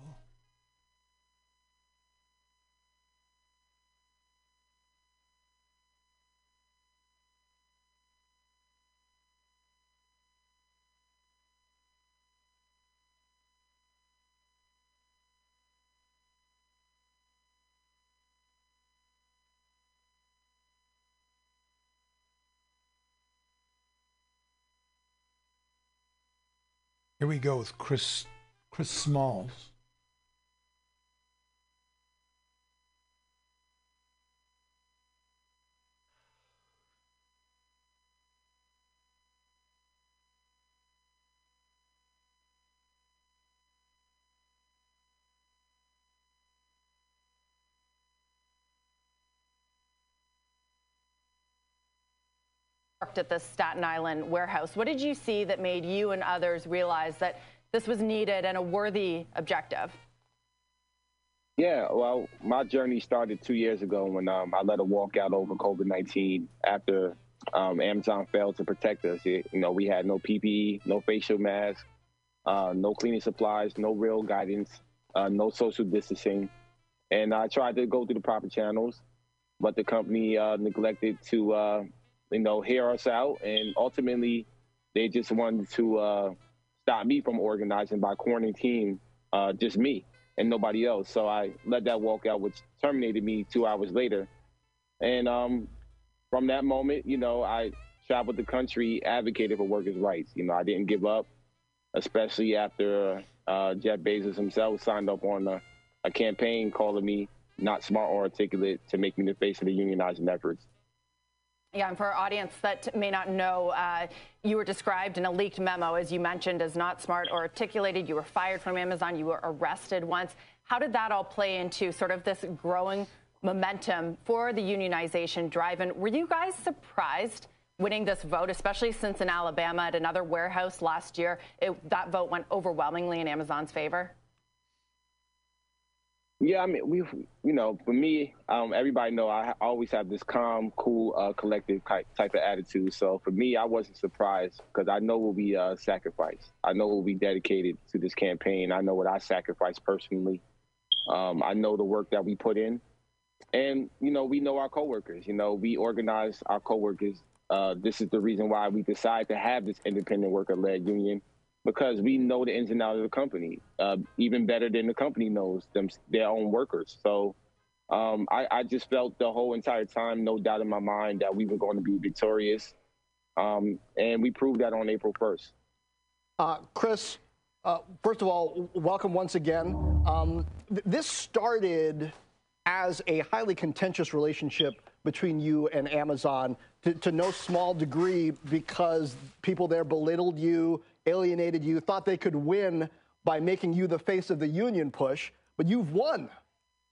Here we go with Chris Chris Smalls. Worked at the Staten Island warehouse. What did you see that made you and others realize that this was needed and a worthy objective? Yeah, well, my journey started two years ago when um, I led a walkout over COVID 19 after um, Amazon failed to protect us. It, you know, we had no PPE, no facial mask, uh, no cleaning supplies, no real guidance, uh, no social distancing. And I tried to go through the proper channels, but the company uh, neglected to, uh, you know, hear us out. And ultimately, they just wanted to uh, stop me from organizing by quarantining uh, just me and nobody else. So I led that walkout, which terminated me two hours later. And um, from that moment, you know, I traveled the country, advocated for workers' rights. You know, I didn't give up, especially after uh, Jeff Bezos himself signed up on a, a campaign calling me not smart or articulate to make me the face of the unionizing efforts. Yeah, and for our audience that may not know, uh, you were described in a leaked memo, as you mentioned, as not smart or articulated. You were fired from Amazon. You were arrested once. How did that all play into sort of this growing momentum for the unionization drive? And were you guys surprised winning this vote, especially since in Alabama at another warehouse last year, it, that vote went overwhelmingly in Amazon's favor? Yeah, I mean, we, you know, for me, um, everybody know I always have this calm, cool, uh, collective type of attitude. So for me, I wasn't surprised because I know what we uh, sacrificed. I know we'll be dedicated to this campaign. I know what I sacrificed personally. Um, I know the work that we put in, and you know, we know our coworkers. You know, we organize our coworkers. Uh, this is the reason why we decided to have this independent worker-led union because we know the ins and outs of the company uh, even better than the company knows them their own workers. So um, I, I, just felt the whole entire time, no doubt in my mind, that we were going to be victorious, um, and we proved that on April first. Uh, Chris, uh, first of all, welcome once again. Um, th- this started as a highly contentious relationship between you and Amazon to, to no small degree because people there belittled you, alienated you, thought they could win by making you the face of the union push, but you've won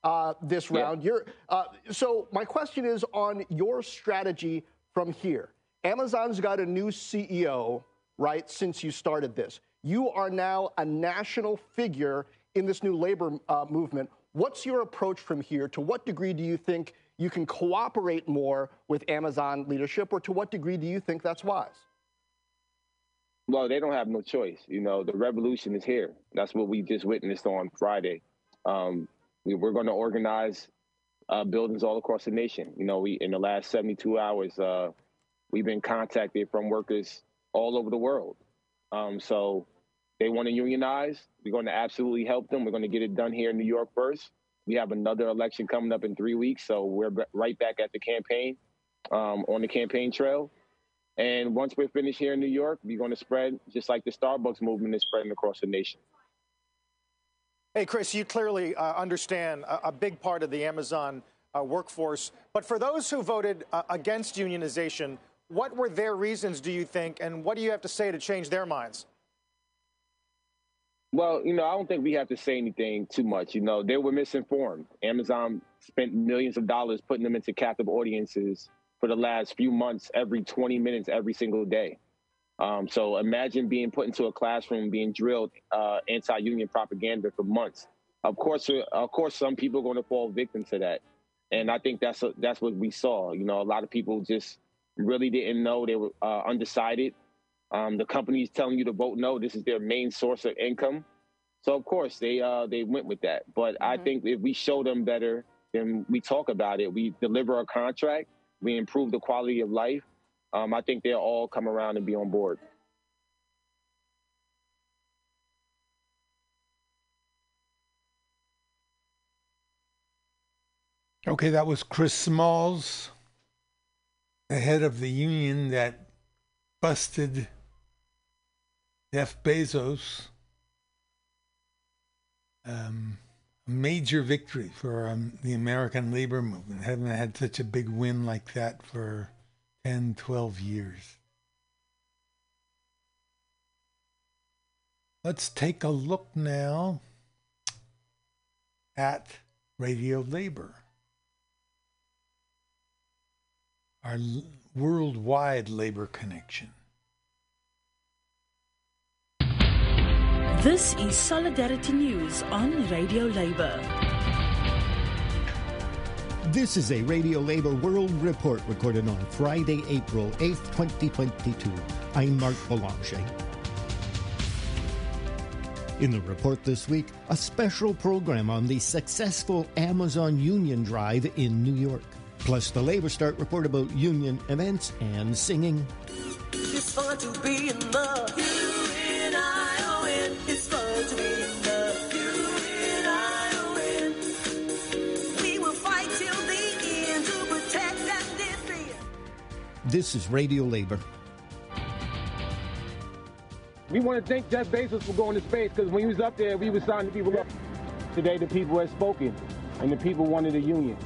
uh, this round. You're, uh, so my question is on your strategy from here. Amazon's got a new CEO, right, since you started this. You are now a national figure in this new labor uh, movement. What's your approach from here? To what degree do you think you can cooperate more with Amazon leadership, or to what degree do you think that's wise? Well, they don't have no choice. You know, the revolution is here. That's what we just witnessed on Friday. Um, we, we're going to organize uh, buildings all across the nation. You know, we in the last 72 hours, uh, we've been contacted from workers all over the world. Um, so they want to unionize. We're going to absolutely help them. We're going to get it done here in New York first. We have another election coming up in three weeks, so we're right back at the campaign um, on the campaign trail. And once we're finished here in New York, we're going to spread just like the Starbucks movement is spreading across the nation. Hey, Chris, you clearly uh, understand a, a, big part of the Amazon uh, workforce. But for those who voted uh, against unionization, what were their reasons, do you think, and what do you have to say to change their minds? Well, you know, I don't think we have to say anything too much. You know, they were misinformed. Amazon spent millions of dollars putting them into captive audiences for the last few months, every 20 minutes, every single day. Um, so imagine being put into a classroom, being drilled uh, anti-union propaganda for months. Of course, uh, of course, some people are going to fall victim to that, and I think that's a, that's what we saw. You know, a lot of people just really didn't know they were uh, undecided. Um, the companies telling you to vote no. This is their main source of income. So of course they uh, they went with that. But mm-hmm. I think if we show them better, then we talk about it. We deliver a contract. We improve the quality of life. Um, I think they'll all come around and be on board. Okay, that was Chris Smalls, the head of the union that busted Jeff Bezos. Um, major victory for um, the American labor movement. Haven't had such a big win like that for 10, 12 years. Let's take a look now at Radio Labor. Our worldwide labor connection. This is Solidarity News on Radio Labour. This is a Radio Labor World Report recorded on Friday, April 8th, 2022. I'm Marc Belanger. In the report this week, a special program on the successful Amazon Union Drive in New York. Plus, the Labor Start report about union events and singing. It's fun to be in love. This is Radio Labor. We want to thank Jeff Bezos for going to space because when he was up there, we were signing people up. Today, the people have spoken, and the people wanted a union.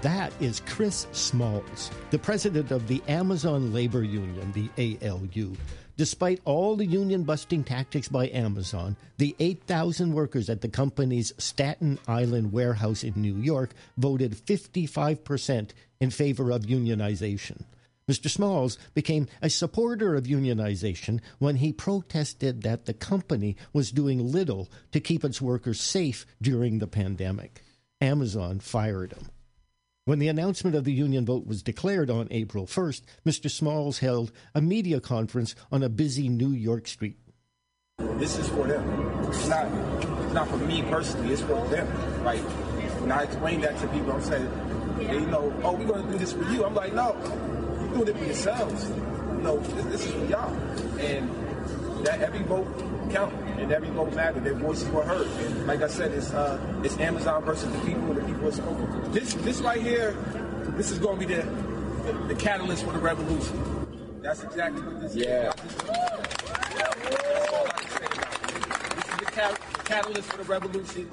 That is Chris Smalls, the president of the Amazon Labor Union, the ALU. Despite all the union busting tactics by Amazon, the 8,000 workers at the company's Staten Island warehouse in New York voted 55% in favor of unionization. Mr. Smalls became a supporter of unionization when he protested that the company was doing little to keep its workers safe during the pandemic. Amazon fired him. When the announcement of the union vote was declared on April 1st, Mr. Smalls held a media conference on a busy New York street. This is for them. It's not, it's not for me personally. It's for them. Like when I explain that to people, I'm saying, they know, oh, we're going to do this for you. I'm like, no, doing it for yourselves. You know, this, this is for y'all. And that every vote count and every vote mattered. Their voices were heard. And like I said, it's uh, it's Amazon versus the people, and the people are spoken. This this right here, this is going to be the, the, the catalyst for the revolution. That's exactly what this Yeah. is. This is the cat- catalyst for the revolution.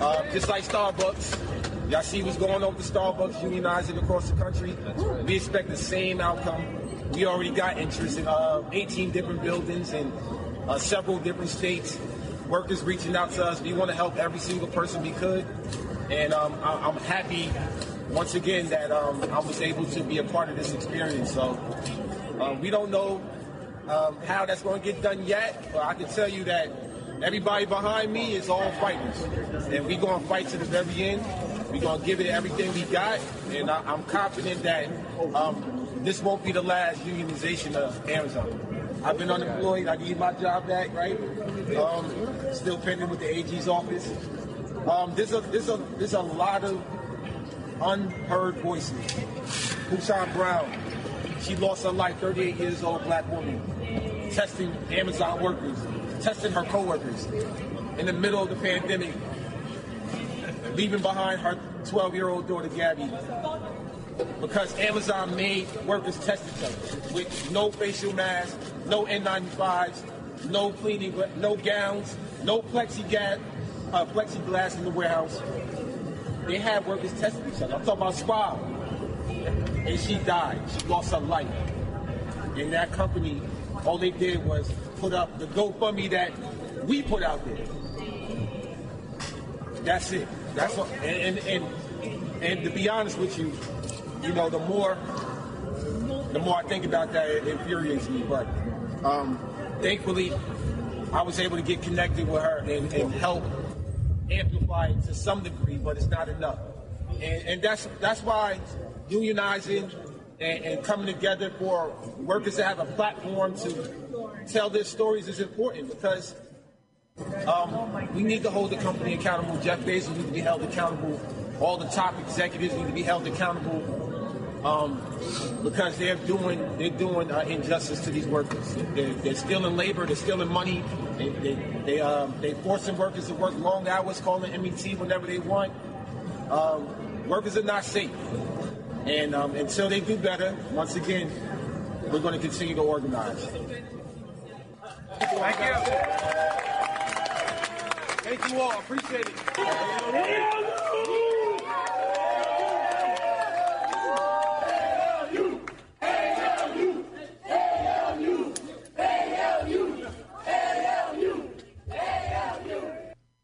Uh, just like Starbucks. Y'all see what's going on with Starbucks unionizing across the country. We expect the same outcome. We already got interest in uh, 18 different buildings in uh, several different states. Workers reaching out to us. We want to help every single person we could. And um, I- I'm happy once again that um, I was able to be a part of this experience. So um, we don't know um, how that's going to get done yet, but I can tell you that everybody behind me is all fighters, and we're going to fight to the very end. We're going to give it everything we got, and I, I'm confident that um, this won't be the last unionization of Amazon. I've been unemployed. I need my job back, right? Um, still pending with the AG's office. Um, there's a there's a there's a lot of unheard voices. Hushan Brown, she lost her life, 38 years old black woman, testing Amazon workers, testing her coworkers in the middle of the pandemic, leaving behind her 12 year old daughter Gabby because Amazon made workers test each other with no facial masks, no N95s, no cleaning, no gowns, no plexiglass, uh, plexiglass in the warehouse. They had workers testing each other. I'm talking about Squab. And she died. She lost her life. In that company, all they did was put up the GoFundMe that we put out there. That's it. That's what. And and and, and to be honest with you, you know, the more the more I think about that, it infuriates me. But um, thankfully, I was able to get connected with her and, and help amplify it to some degree, but it's not enough. And, and that's that's why unionizing and, and coming together for workers to have a platform to tell their stories is important because um, we need to hold the company accountable. Jeff Bezos needs to be held accountable. All the top executives need to be held accountable um, because they're doing they're doing uh, injustice to these workers. They're, they're stealing labor. They're stealing money. They they they, um, they forcing workers to work long hours, calling MET whenever they want. Um, workers are not safe, and um, until they do better, once again, we're going to continue to organize. Thank you. Thank you all. Appreciate it.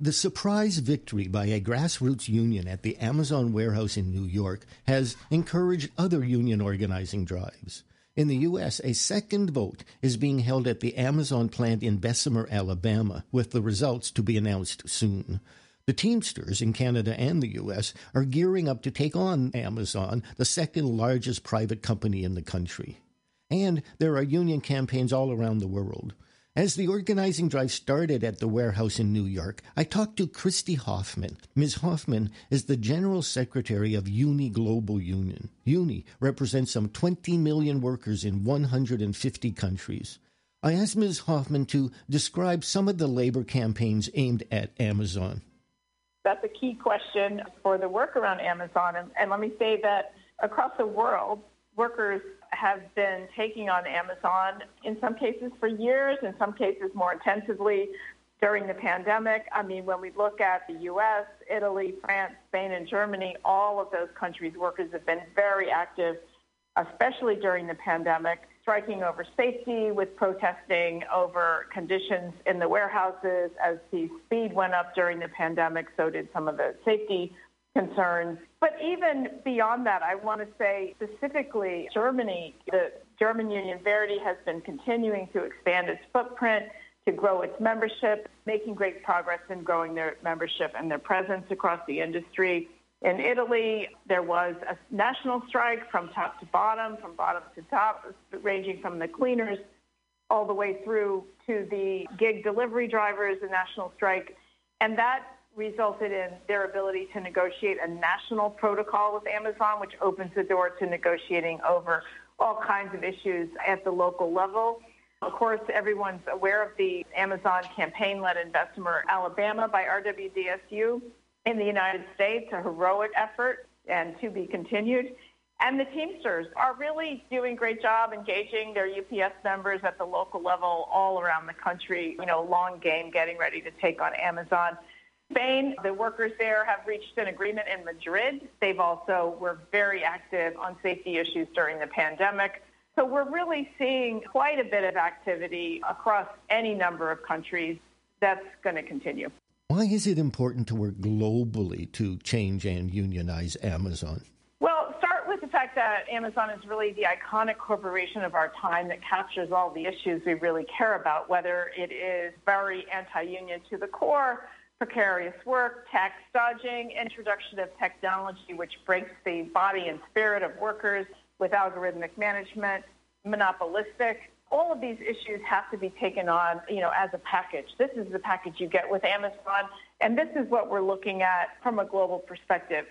The surprise victory by a grassroots union at the Amazon warehouse in New York has encouraged other union organizing drives. In the U.S., a second vote is being held at the Amazon plant in Bessemer, Alabama, with the results to be announced soon. The Teamsters in Canada and the U.S. are gearing up to take on Amazon, the second largest private company in the country. And there are union campaigns all around the world. As the organizing drive started at the warehouse in New York, I talked to Christy Hoffman. Ms. Hoffman is the General Secretary of Uni Global Union. Uni represents some 20 million workers in 150 countries. I asked Ms. Hoffman to describe some of the labor campaigns aimed at Amazon. That's a key question for the work around Amazon. And, and let me say that across the world, workers have been taking on Amazon in some cases for years, in some cases more intensively during the pandemic. I mean, when we look at the US, Italy, France, Spain, and Germany, all of those countries' workers have been very active, especially during the pandemic, striking over safety with protesting over conditions in the warehouses. As the speed went up during the pandemic, so did some of the safety concerns. But even beyond that, I want to say specifically Germany, the German Union Verdi has been continuing to expand its footprint, to grow its membership, making great progress in growing their membership and their presence across the industry. In Italy, there was a national strike from top to bottom, from bottom to top, ranging from the cleaners all the way through to the gig delivery drivers, a national strike. And that resulted in their ability to negotiate a national protocol with Amazon, which opens the door to negotiating over all kinds of issues at the local level. Of course, everyone's aware of the Amazon campaign led in Bessemer, Alabama by RWDSU in the United States, a heroic effort and to be continued. And the Teamsters are really doing a great job engaging their UPS members at the local level all around the country, you know, long game getting ready to take on Amazon. Spain, the workers there have reached an agreement in Madrid. They've also were very active on safety issues during the pandemic. So we're really seeing quite a bit of activity across any number of countries. That's going to continue. Why is it important to work globally to change and unionize Amazon? Well, start with the fact that Amazon is really the iconic corporation of our time that captures all the issues we really care about, whether it is very anti-union to the core, precarious work, tax dodging, introduction of technology which breaks the body and spirit of workers with algorithmic management, monopolistic. All of these issues have to be taken on, you know, as a package. This is the package you get with Amazon, and this is what we're looking at from a global perspective.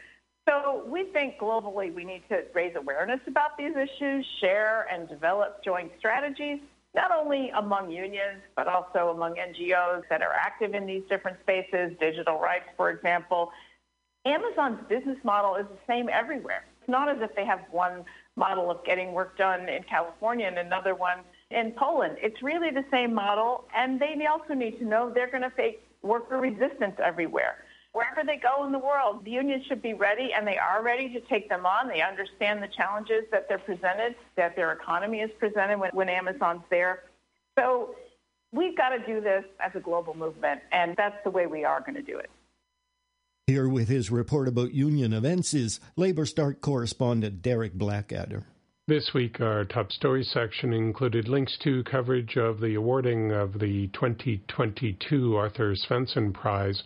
So we think globally we need to raise awareness about these issues, share and develop joint strategies, not only among unions, but also among NGOs that are active in these different spaces, digital rights, for example. Amazon's business model is the same everywhere. It's not as if they have one model of getting work done in California and another one in Poland. It's really the same model, and they also need to know they're going to face worker resistance everywhere. Wherever they go in the world, the unions should be ready, and they are ready to take them on. They understand the challenges that they're presented, that their economy is presented when, when Amazon's there. So we've got to do this as a global movement, and that's the way we are going to do it. Here with his report about union events is LabourStart correspondent Derek Blackadder. This week, our top story section included links to coverage of the awarding of the 2022 Arthur Svensson Prize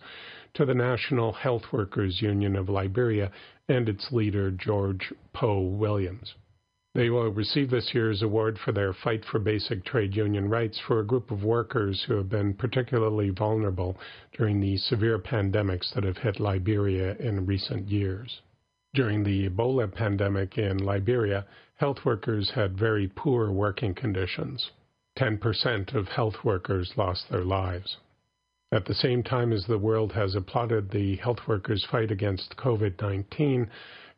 to the National Health Workers Union of Liberia and its leader, George Poe Williams. They will receive this year's award for their fight for basic trade union rights for a group of workers who have been particularly vulnerable during the severe pandemics that have hit Liberia in recent years. During the Ebola pandemic in Liberia, health workers had very poor working conditions. 10% of health workers lost their lives. At the same time as the world has applauded the health workers' fight against COVID 19,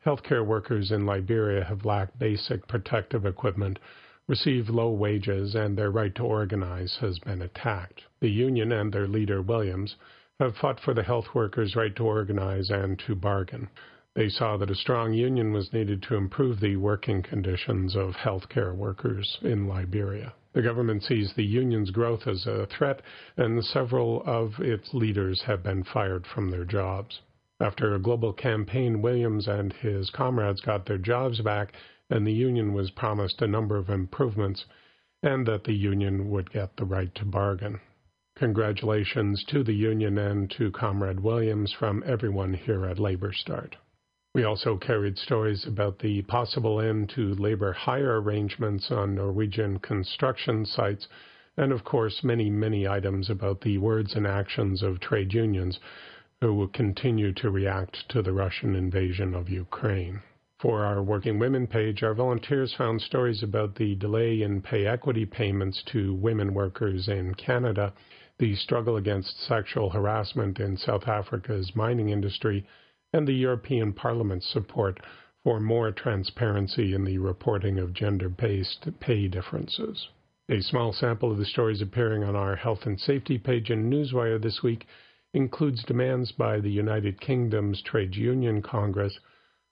healthcare workers in Liberia have lacked basic protective equipment, received low wages, and their right to organize has been attacked. The union and their leader, Williams, have fought for the health workers' right to organize and to bargain. They saw that a strong union was needed to improve the working conditions of healthcare workers in Liberia. The government sees the union's growth as a threat, and several of its leaders have been fired from their jobs. After a global campaign, Williams and his comrades got their jobs back, and the union was promised a number of improvements, and that the union would get the right to bargain. Congratulations to the union and to Comrade Williams from everyone here at LabourStart. We also carried stories about the possible end to labor hire arrangements on Norwegian construction sites, and of course, many, many items about the words and actions of trade unions who will continue to react to the Russian invasion of Ukraine. For our Working Women page, our volunteers found stories about the delay in pay equity payments to women workers in Canada, the struggle against sexual harassment in South Africa's mining industry, and the European Parliament's support for more transparency in the reporting of gender based pay differences. A small sample of the stories appearing on our health and safety page in Newswire this week includes demands by the United Kingdom's Trade Union Congress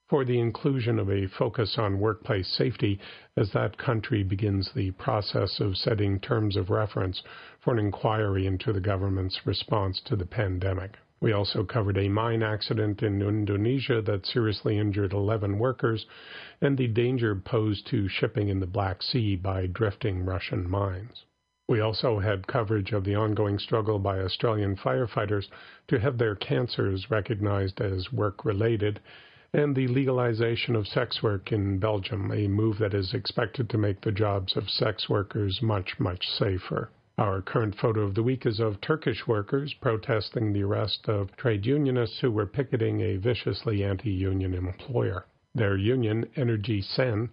for the inclusion of a focus on workplace safety as that country begins the process of setting terms of reference for an inquiry into the government's response to the pandemic. We also covered a mine accident in Indonesia that seriously injured 11 workers and the danger posed to shipping in the Black Sea by drifting Russian mines. We also had coverage of the ongoing struggle by Australian firefighters to have their cancers recognized as work related and the legalization of sex work in Belgium, a move that is expected to make the jobs of sex workers much, much safer. Our current photo of the week is of Turkish workers protesting the arrest of trade unionists who were picketing a viciously anti union employer. Their union, Energy Sen,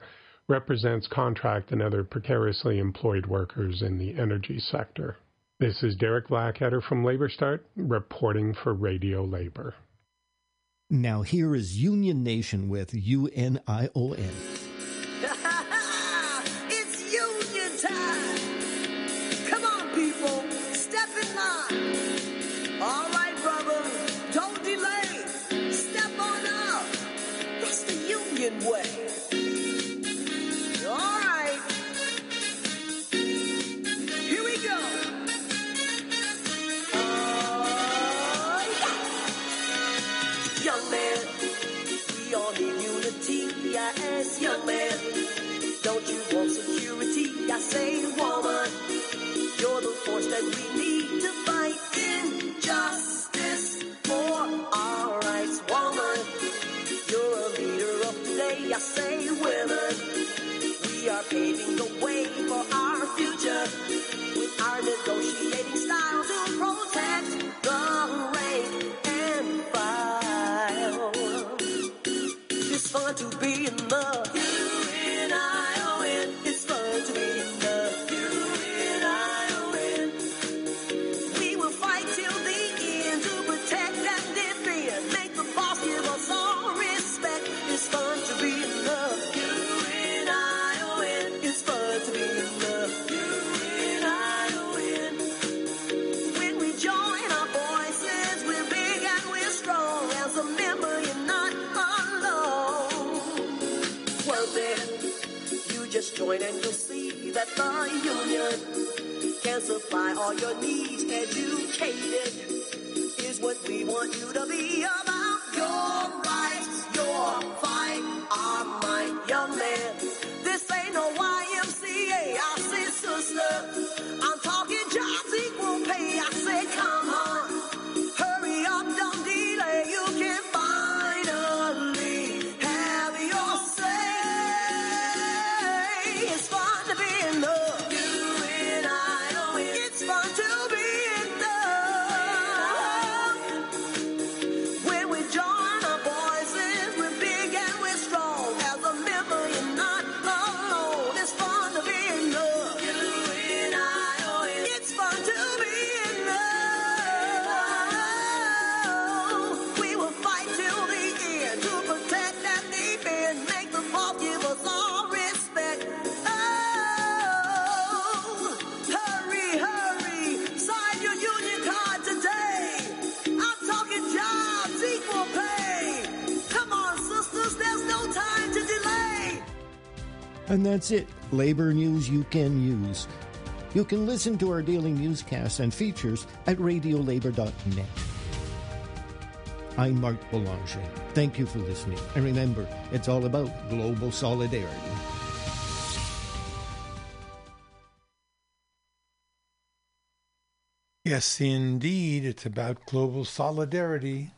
represents contract and other precariously employed workers in the energy sector. This is Derek Blackadder from LabourStart reporting for Radio Labor. Now, here is Union Nation with UNION. Supply all your needs. Educated is what we want you to be about. Your rights, your fight, our might, young man. And that's it. Labor news you can use. You can listen to our daily newscasts and features at radiolabor.net. I'm Marc Belanger. Thank you for listening. And remember, it's all about global solidarity. Yes, indeed, it's about global solidarity.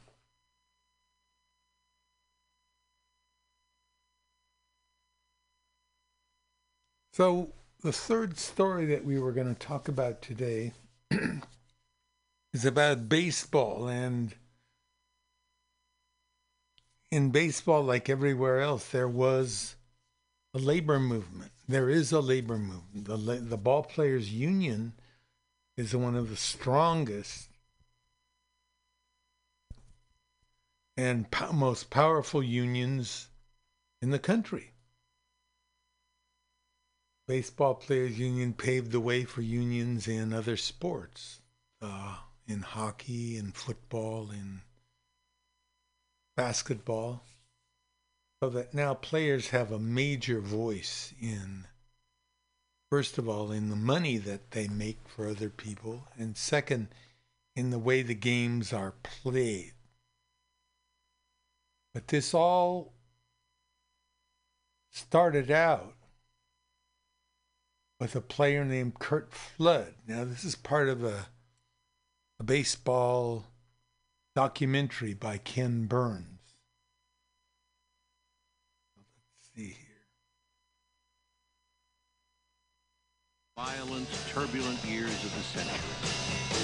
So, the third story that we were going to talk about today is about baseball. And in baseball, like everywhere else, there was a labor movement. There is a labor movement. The, the Ball Players Union is one of the strongest and po- most powerful unions in the country. Baseball Players Union paved the way for unions in other sports, uh, in hockey, in football, in basketball, so that now players have a major voice in, first of all, in the money that they make for other people, and second, in the way the games are played. But this all started out with a player named Curt Flood. Now, this is part of a, a baseball documentary by Ken Burns. Let's see here. Violent, turbulent years of the century.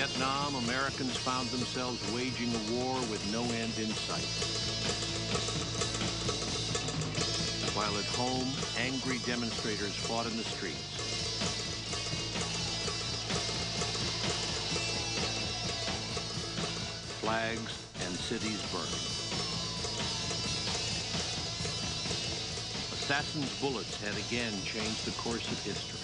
Vietnam, Americans found themselves waging a war with no end in sight. While at home, angry demonstrators fought in the streets. Flags and cities burned. Assassin's bullets had again changed the course of history.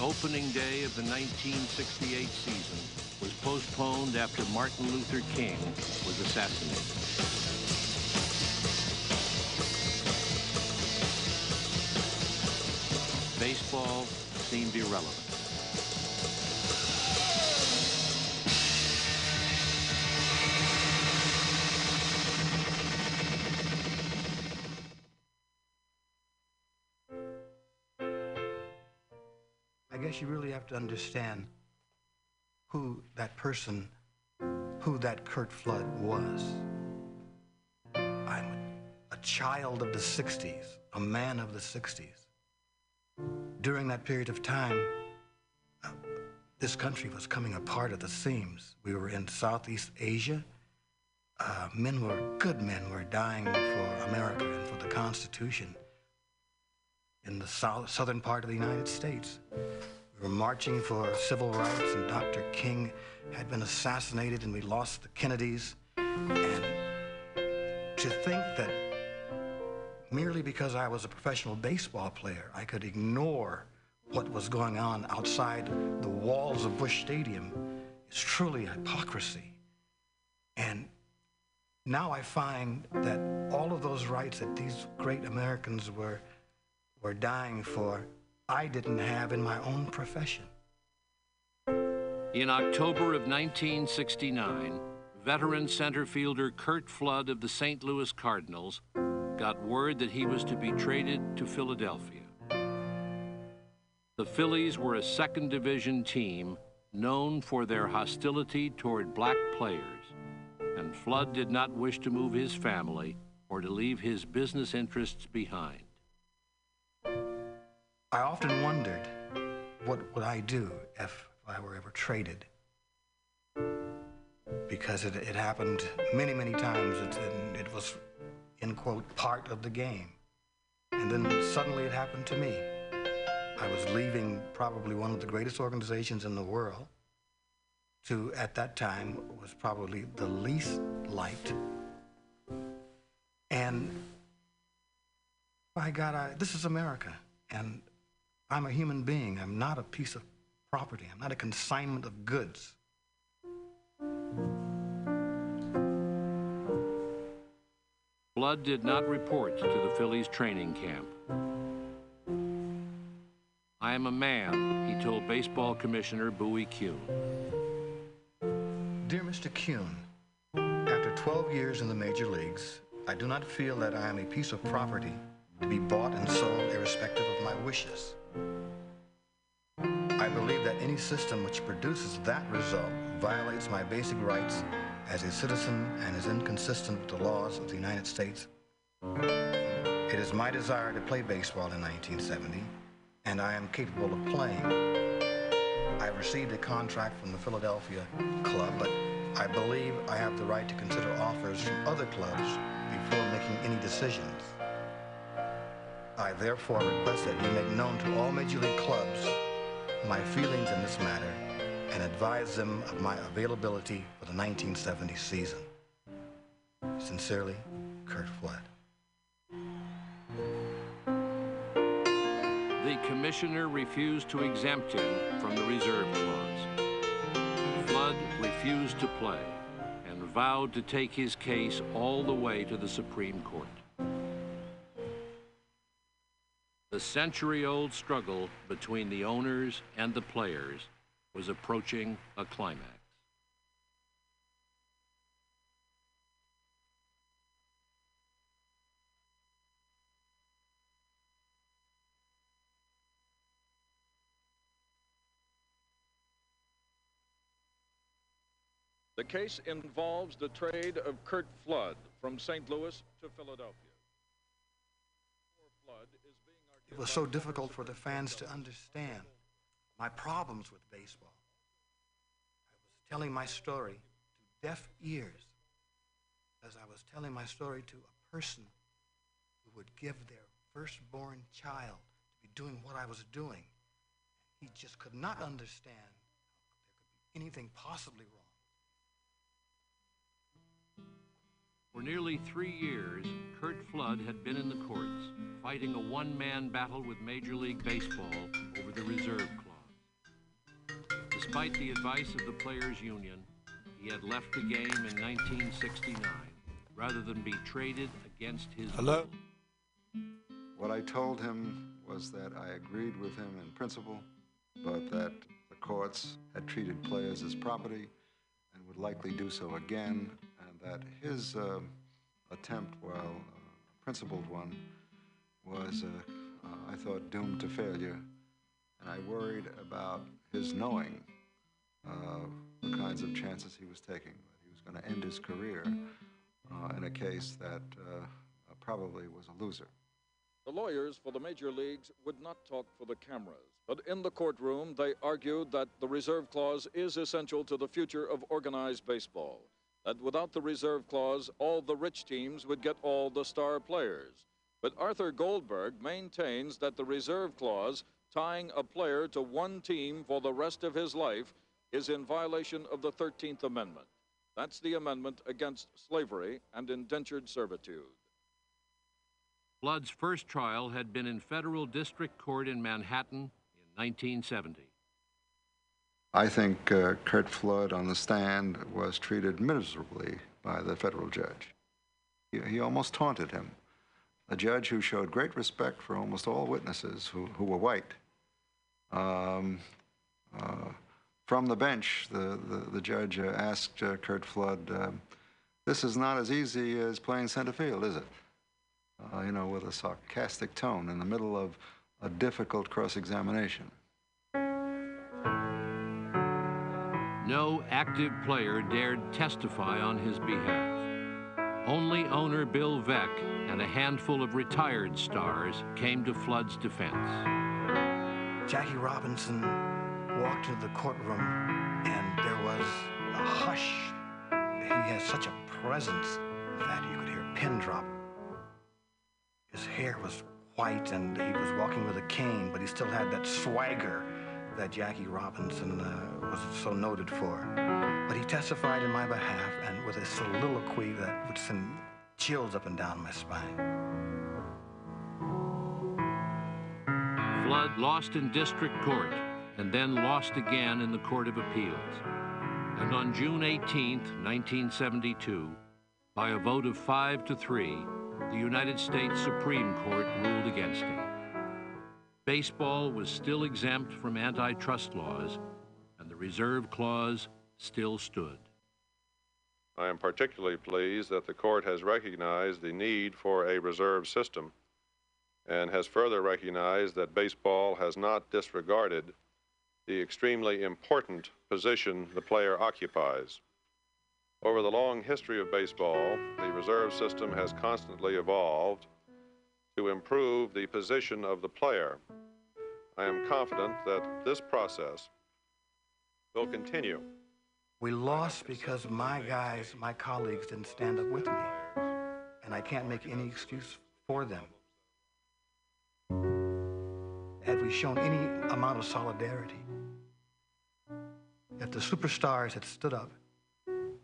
Opening day of the 1968 season was postponed after Martin Luther King was assassinated. Baseball seemed irrelevant. You really have to understand who that person, who that Curt Flood was. I'm a, child of the 60s, a man of the 60s. During that period of time, this country was coming apart at the seams. We were in Southeast Asia. Uh, men were, good men were dying for America and for the Constitution in the south, southern part of the United States. We were marching for civil rights, and Dr. King had been assassinated, and we lost the Kennedys. And to think that merely because I was a professional baseball player, I could ignore what was going on outside the walls of Busch Stadium is truly hypocrisy. And now I find that all of those rights that these great Americans were, were dying for, I didn't have in my own profession. In October of 1969, veteran center fielder Curt Flood of the St. Louis Cardinals got word that he was to be traded to Philadelphia. The Phillies were a second division team known for their hostility toward black players, and Flood did not wish to move his family or to leave his business interests behind. I often wondered what would I do if I were ever traded. Because it, it happened many, many times. It, it was, in quote, part of the game. And then suddenly it happened to me. I was leaving probably one of the greatest organizations in the world to, at that time, was probably the least liked. And by God, I, this is America. And I'm a human being. I'm not a piece of property. I'm not a consignment of goods. Flood did not report to the Phillies training camp. I am a man, he told baseball commissioner Bowie Kuhn. Dear Mr. Kuhn, after 12 years in the major leagues, I do not feel that I am a piece of property to be bought and sold irrespective of my wishes. Any system which produces that result violates my basic rights as a citizen and is inconsistent with the laws of the United States. It is my desire to play baseball in 1970, and I am capable of playing. I have received a contract from the Philadelphia club, but I believe I have the right to consider offers from other clubs before making any decisions. I therefore request that you make known to all Major League clubs my feelings in this matter and advise them of my availability for the 1970 season. Sincerely, Curt Flood. The commissioner refused to exempt him from the reserve clause. Flood refused to play and vowed to take his case all the way to the Supreme Court. The century old struggle between the owners and the players was approaching a climax. The case involves the trade of Curt Flood from St. Louis to Philadelphia. Flood is being It was so difficult for the fans to understand my problems with baseball. I was telling my story to deaf ears as I was telling my story to a person who would give their firstborn child to be doing what I was doing. He just could not understand there could be anything possibly wrong. For nearly three years, Curt Flood had been in the courts, fighting a one man battle with Major League Baseball over the reserve clause. Despite the advice of the Players Union, he had left the game in 1969 rather than be traded against his Hello? What I told him was that I agreed with him in principle, but that the courts had treated players as property and would likely do so again, and that his uh, attempt, while a principled one, was, uh, uh, I thought, doomed to failure, And I worried about his knowing the kinds of chances he was taking, that he was going to end his career uh, in a case that probably was a loser. The lawyers for the major leagues would not talk for the cameras, but in the courtroom they argued that the reserve clause is essential to the future of organized baseball. That without the reserve clause, all the rich teams would get all the star players. But Arthur Goldberg maintains that the reserve clause, tying a player to one team for the rest of his life, is in violation of the 13th Amendment. That's the amendment against slavery and indentured servitude. Flood's first trial had been in federal district court in Manhattan in 1970. I think uh, Curt Flood on the stand was treated miserably by the federal judge. He, he, almost taunted him. A judge who showed great respect for almost all witnesses who, who were white. Um, uh, from the bench, the, the, the judge uh, asked uh, Curt Flood, um, This is not as easy as playing center field, is it? uh, you know, with a sarcastic tone in the middle of a difficult cross examination. No active player dared testify on his behalf. Only owner Bill Veeck and a handful of retired stars came to Flood's defense. Jackie Robinson walked into the courtroom and there was a hush. He has such a presence that you could hear a pin drop his hair was white and he was walking with a cane, but he still had that swagger that Jackie Robinson uh, was so noted for. But he testified in my behalf and with a soliloquy that would send chills up and down my spine. Flood lost in district court and then lost again in the Court of Appeals. And on June 18, 1972, by a vote of five to three, the United States Supreme Court ruled against him. Baseball was still exempt from antitrust laws, and the reserve clause still stood. I am particularly pleased that the court has recognized the need for a reserve system and has further recognized that baseball has not disregarded the extremely important position the player occupies. Over the long history of baseball, the reserve system has constantly evolved to improve the position of the player. I am confident that this process will continue. We lost because my guys, my colleagues didn't stand up with me. And I can't make any excuse for them. Had we shown any amount of solidarity, if the superstars had stood up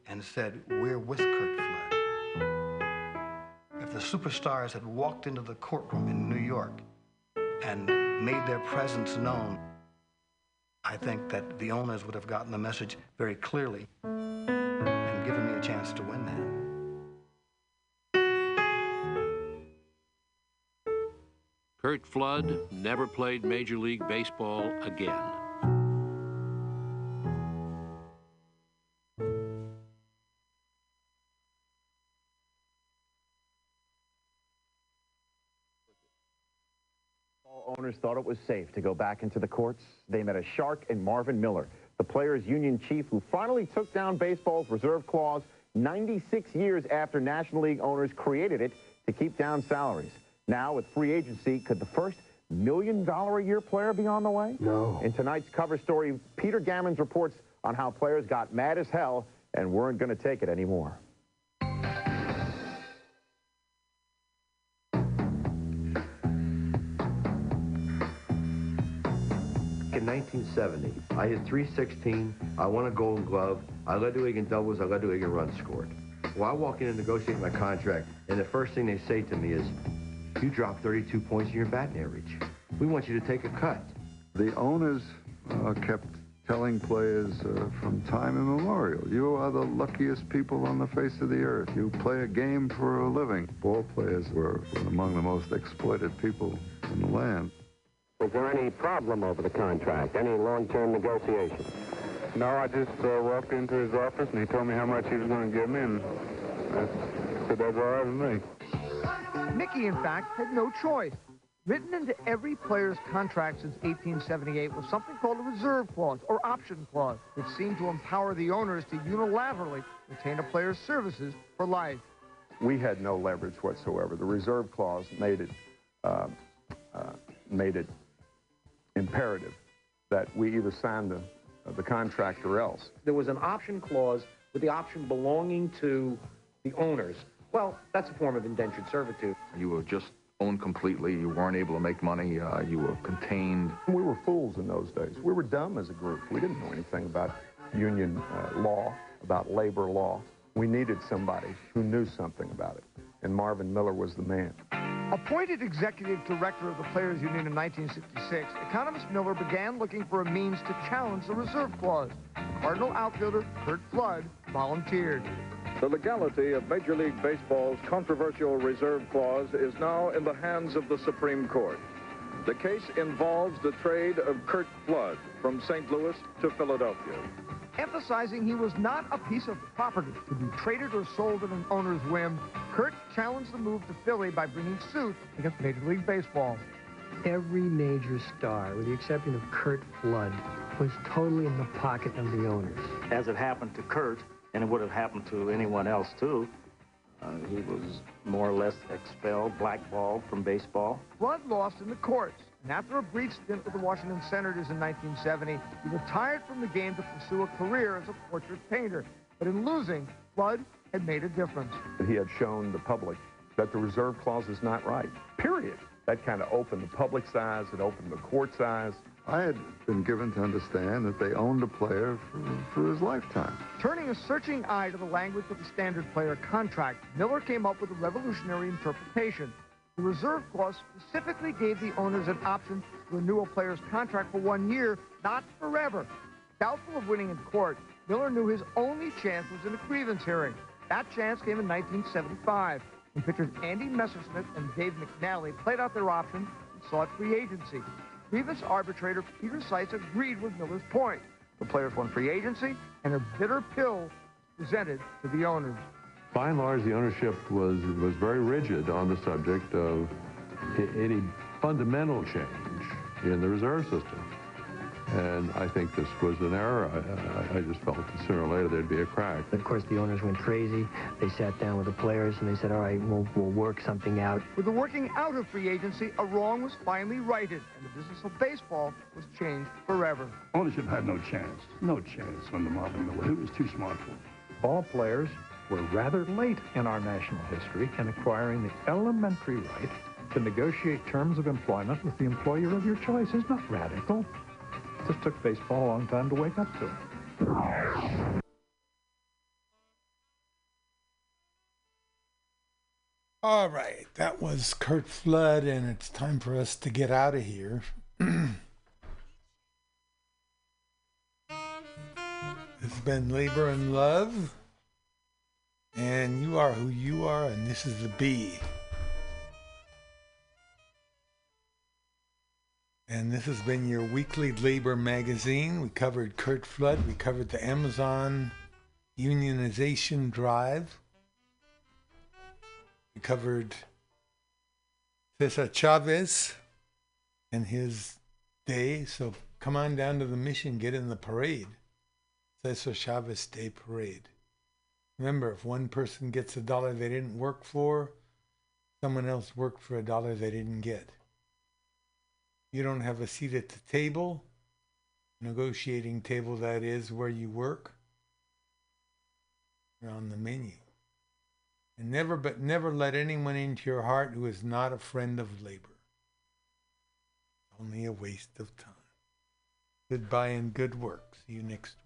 and said, We're with Curt Flood. If the superstars had walked into the courtroom in New York and made their presence known, I think that the owners would have gotten the message very clearly and given me a chance to win that. Curt Flood never played Major League Baseball again. Thought it was safe to go back into the courts. They met a shark in Marvin Miller, the players' union chief who finally took down baseball's reserve clause 96 years after National League owners created it to keep down salaries. Now, with free agency, could the first million dollar a year player be on the way? No. In tonight's cover story, Peter Gammons reports on how players got mad as hell and weren't going to take it anymore. 1970. I hit 316. I won a Golden Glove. I led the league in doubles. I led the league in runs scored. Well, I walk in and negotiate my contract, and the first thing they say to me is, you dropped 32 points in your batting average. We want you to take a cut. The owners uh, kept telling players uh, from time immemorial, you are the luckiest people on the face of the earth. You play a game for a living. Ball players were among the most exploited people in the land. Was there any problem over the contract? Any long-term negotiation? No, I just uh, walked into his office and he told me how much he was going to give me, and I said that's all right with me. Mickey, in fact, had no choice. Written into every player's contract since 1878 was something called a reserve clause or option clause, which seemed to empower the owners to unilaterally retain a player's services for life. We had no leverage whatsoever. The reserve clause made it uh, uh, made it imperative that we either sign the the contract or else. There was an option clause with the option belonging to the owners. Well, that's a form of indentured servitude. You were just owned completely. You weren't able to make money. Uh, you were contained. We were fools in those days. We were dumb as a group. We didn't know anything about union uh, law, about labor law. We needed somebody who knew something about it, and Marvin Miller was the man. Appointed executive director of the Players Union in 1966, economist Miller began looking for a means to challenge the reserve clause. Cardinal outfielder Curt Flood volunteered. The legality of Major League Baseball's controversial reserve clause is now in the hands of the Supreme Court. The case involves the trade of Curt Flood from St. Louis to Philadelphia. Emphasizing he was not a piece of property to be traded or sold at an owner's whim, Curt challenged the move to Philly by bringing suit against Major League Baseball. Every major star, with the exception of Curt Flood, was totally in the pocket of the owners. As it happened to Curt, and it would have happened to anyone else too, uh, he was more or less expelled, blackballed from baseball. Flood lost in the courts, and after a brief stint with the Washington Senators in 1970, he retired from the game to pursue a career as a portrait painter. But in losing, Flood had made a difference. He had shown the public that the reserve clause is not right, period. That kind of opened the public's eyes, it opened the court's eyes. I had been given to understand that they owned a player for, for his lifetime. Turning a searching eye to the language of the standard player contract, Miller came up with a revolutionary interpretation. The reserve clause specifically gave the owners an option to renew a player's contract for one year, not forever. Doubtful of winning in court, Miller knew his only chance was in a grievance hearing. That chance came in 1975, when pitchers Andy Messersmith and Dave McNally played out their option and sought free agency. Grievance arbitrator Peter Seitz agreed with Miller's point. The players won free agency, and a bitter pill presented to the owners. By and large, the ownership was was very rigid on the subject of any fundamental change in the reserve system. And I think this was an error. I, I, I just felt that sooner or later there'd be a crack. Of course, the owners went crazy. They sat down with the players and they said, all right, we'll, we'll work something out. With the working out of free agency, a wrong was finally righted, and the business of baseball was changed forever. Ownership had no chance. No chance under Marvin Miller. He was too smart for it. Ball players were rather late in our national history in acquiring the elementary right to negotiate terms of employment with the employer of your choice. It's not radical. Just took baseball a long time to wake up to. All right, that was Curt Flood, and it's time for us to get out of here. this has been Labor and Love, and you are who you are, and this is the B. And this has been your weekly labor magazine. We covered Curt Flood, we covered the Amazon unionization drive. We covered Cesar Chavez and his day. So come on down to the mission, get in the parade. Cesar Chavez Day Parade. Remember, if one person gets a dollar they didn't work for, someone else worked for a dollar they didn't get. You don't have a seat at the table, negotiating table that is, where you work. You're on the menu. And never but never let anyone into your heart who is not a friend of labor. Only a waste of time. Goodbye and good work. See you next week.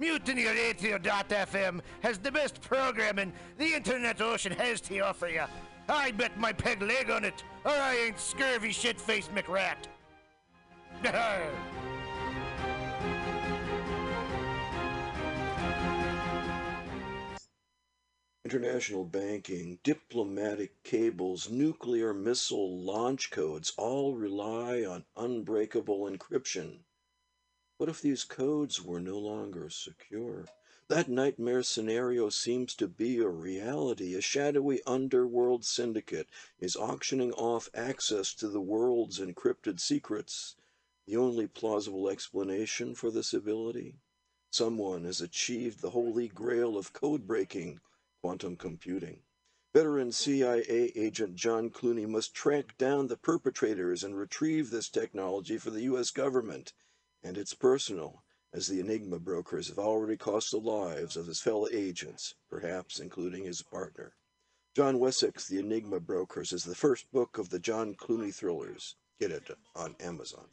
MutinyRadio.fm has the best programming the internet ocean has to offer you. I bet my peg leg on it, or I ain't scurvy shit-faced McRat. International banking, diplomatic cables, nuclear missile launch codes all rely on unbreakable encryption. What if these codes were no longer secure? That nightmare scenario seems to be a reality. A shadowy underworld syndicate is auctioning off access to the world's encrypted secrets. The only plausible explanation for this ability? Someone has achieved the holy grail of code breaking quantum computing. Veteran CIA agent John Clooney must track down the perpetrators and retrieve this technology for the U.S. government. And it's personal, as the Enigma brokers have already cost the lives of his fellow agents, perhaps including his partner. John Wessex, The Enigma Brokers, is the first book of the John Clooney thrillers. Get it on Amazon.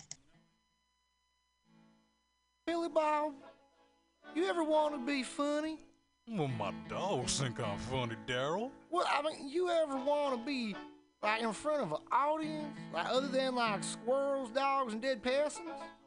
Billy Bob, you ever want to be funny? Well, my dogs think I'm funny, Daryl. Well, I mean, you ever want to be like in front of an audience, like other than like squirrels, dogs, and dead persons?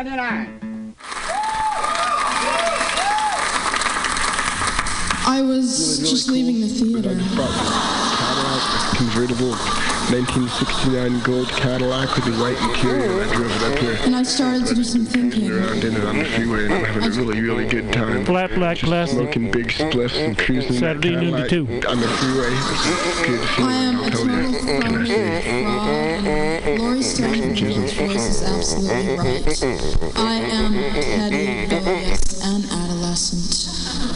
Four ninety nine. I was just leaving the theater. Convertible 1969 gold Cadillac with the white interior. and I drove it up here. And I started to do some thinking. Around in it on the freeway and I'm having a really, really good time. Flat black Just classic. Smoking big spliffs and cruising Saturday that noon to Cadillac two. on the freeway. It's good I am feeling, a I'll tell total you. Can I phony say? fraud. Laurie Stone's voice is absolutely right. I am rebellious and adolescent.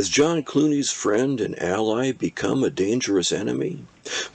Has John Clooney's friend and ally become a dangerous enemy?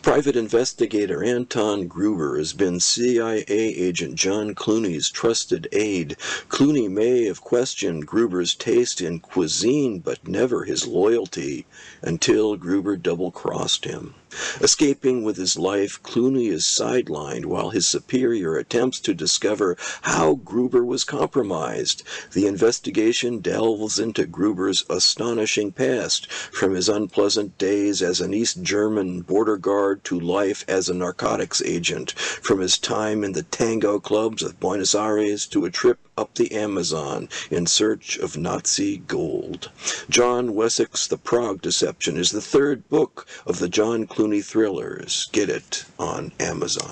Private investigator Anton Gruber has been CIA agent John Clooney's trusted aide. Clooney may have questioned Gruber's taste in cuisine, but never his loyalty, until Gruber double crossed him. Escaping with his life, Clooney is sidelined while his superior attempts to discover how Gruber was compromised. The investigation delves into Gruber's astonishing past, from his unpleasant days as an East German border guard to life as a narcotics agent, from his time in the tango clubs of Buenos Aires to a trip up the Amazon in search of Nazi gold. John Wessex' The Prague Deception is the third book of the John Clooney thrillers. Get it on Amazon.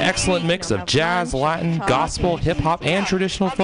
excellent mix of jazz, Latin, gospel, hip hop, and traditional folk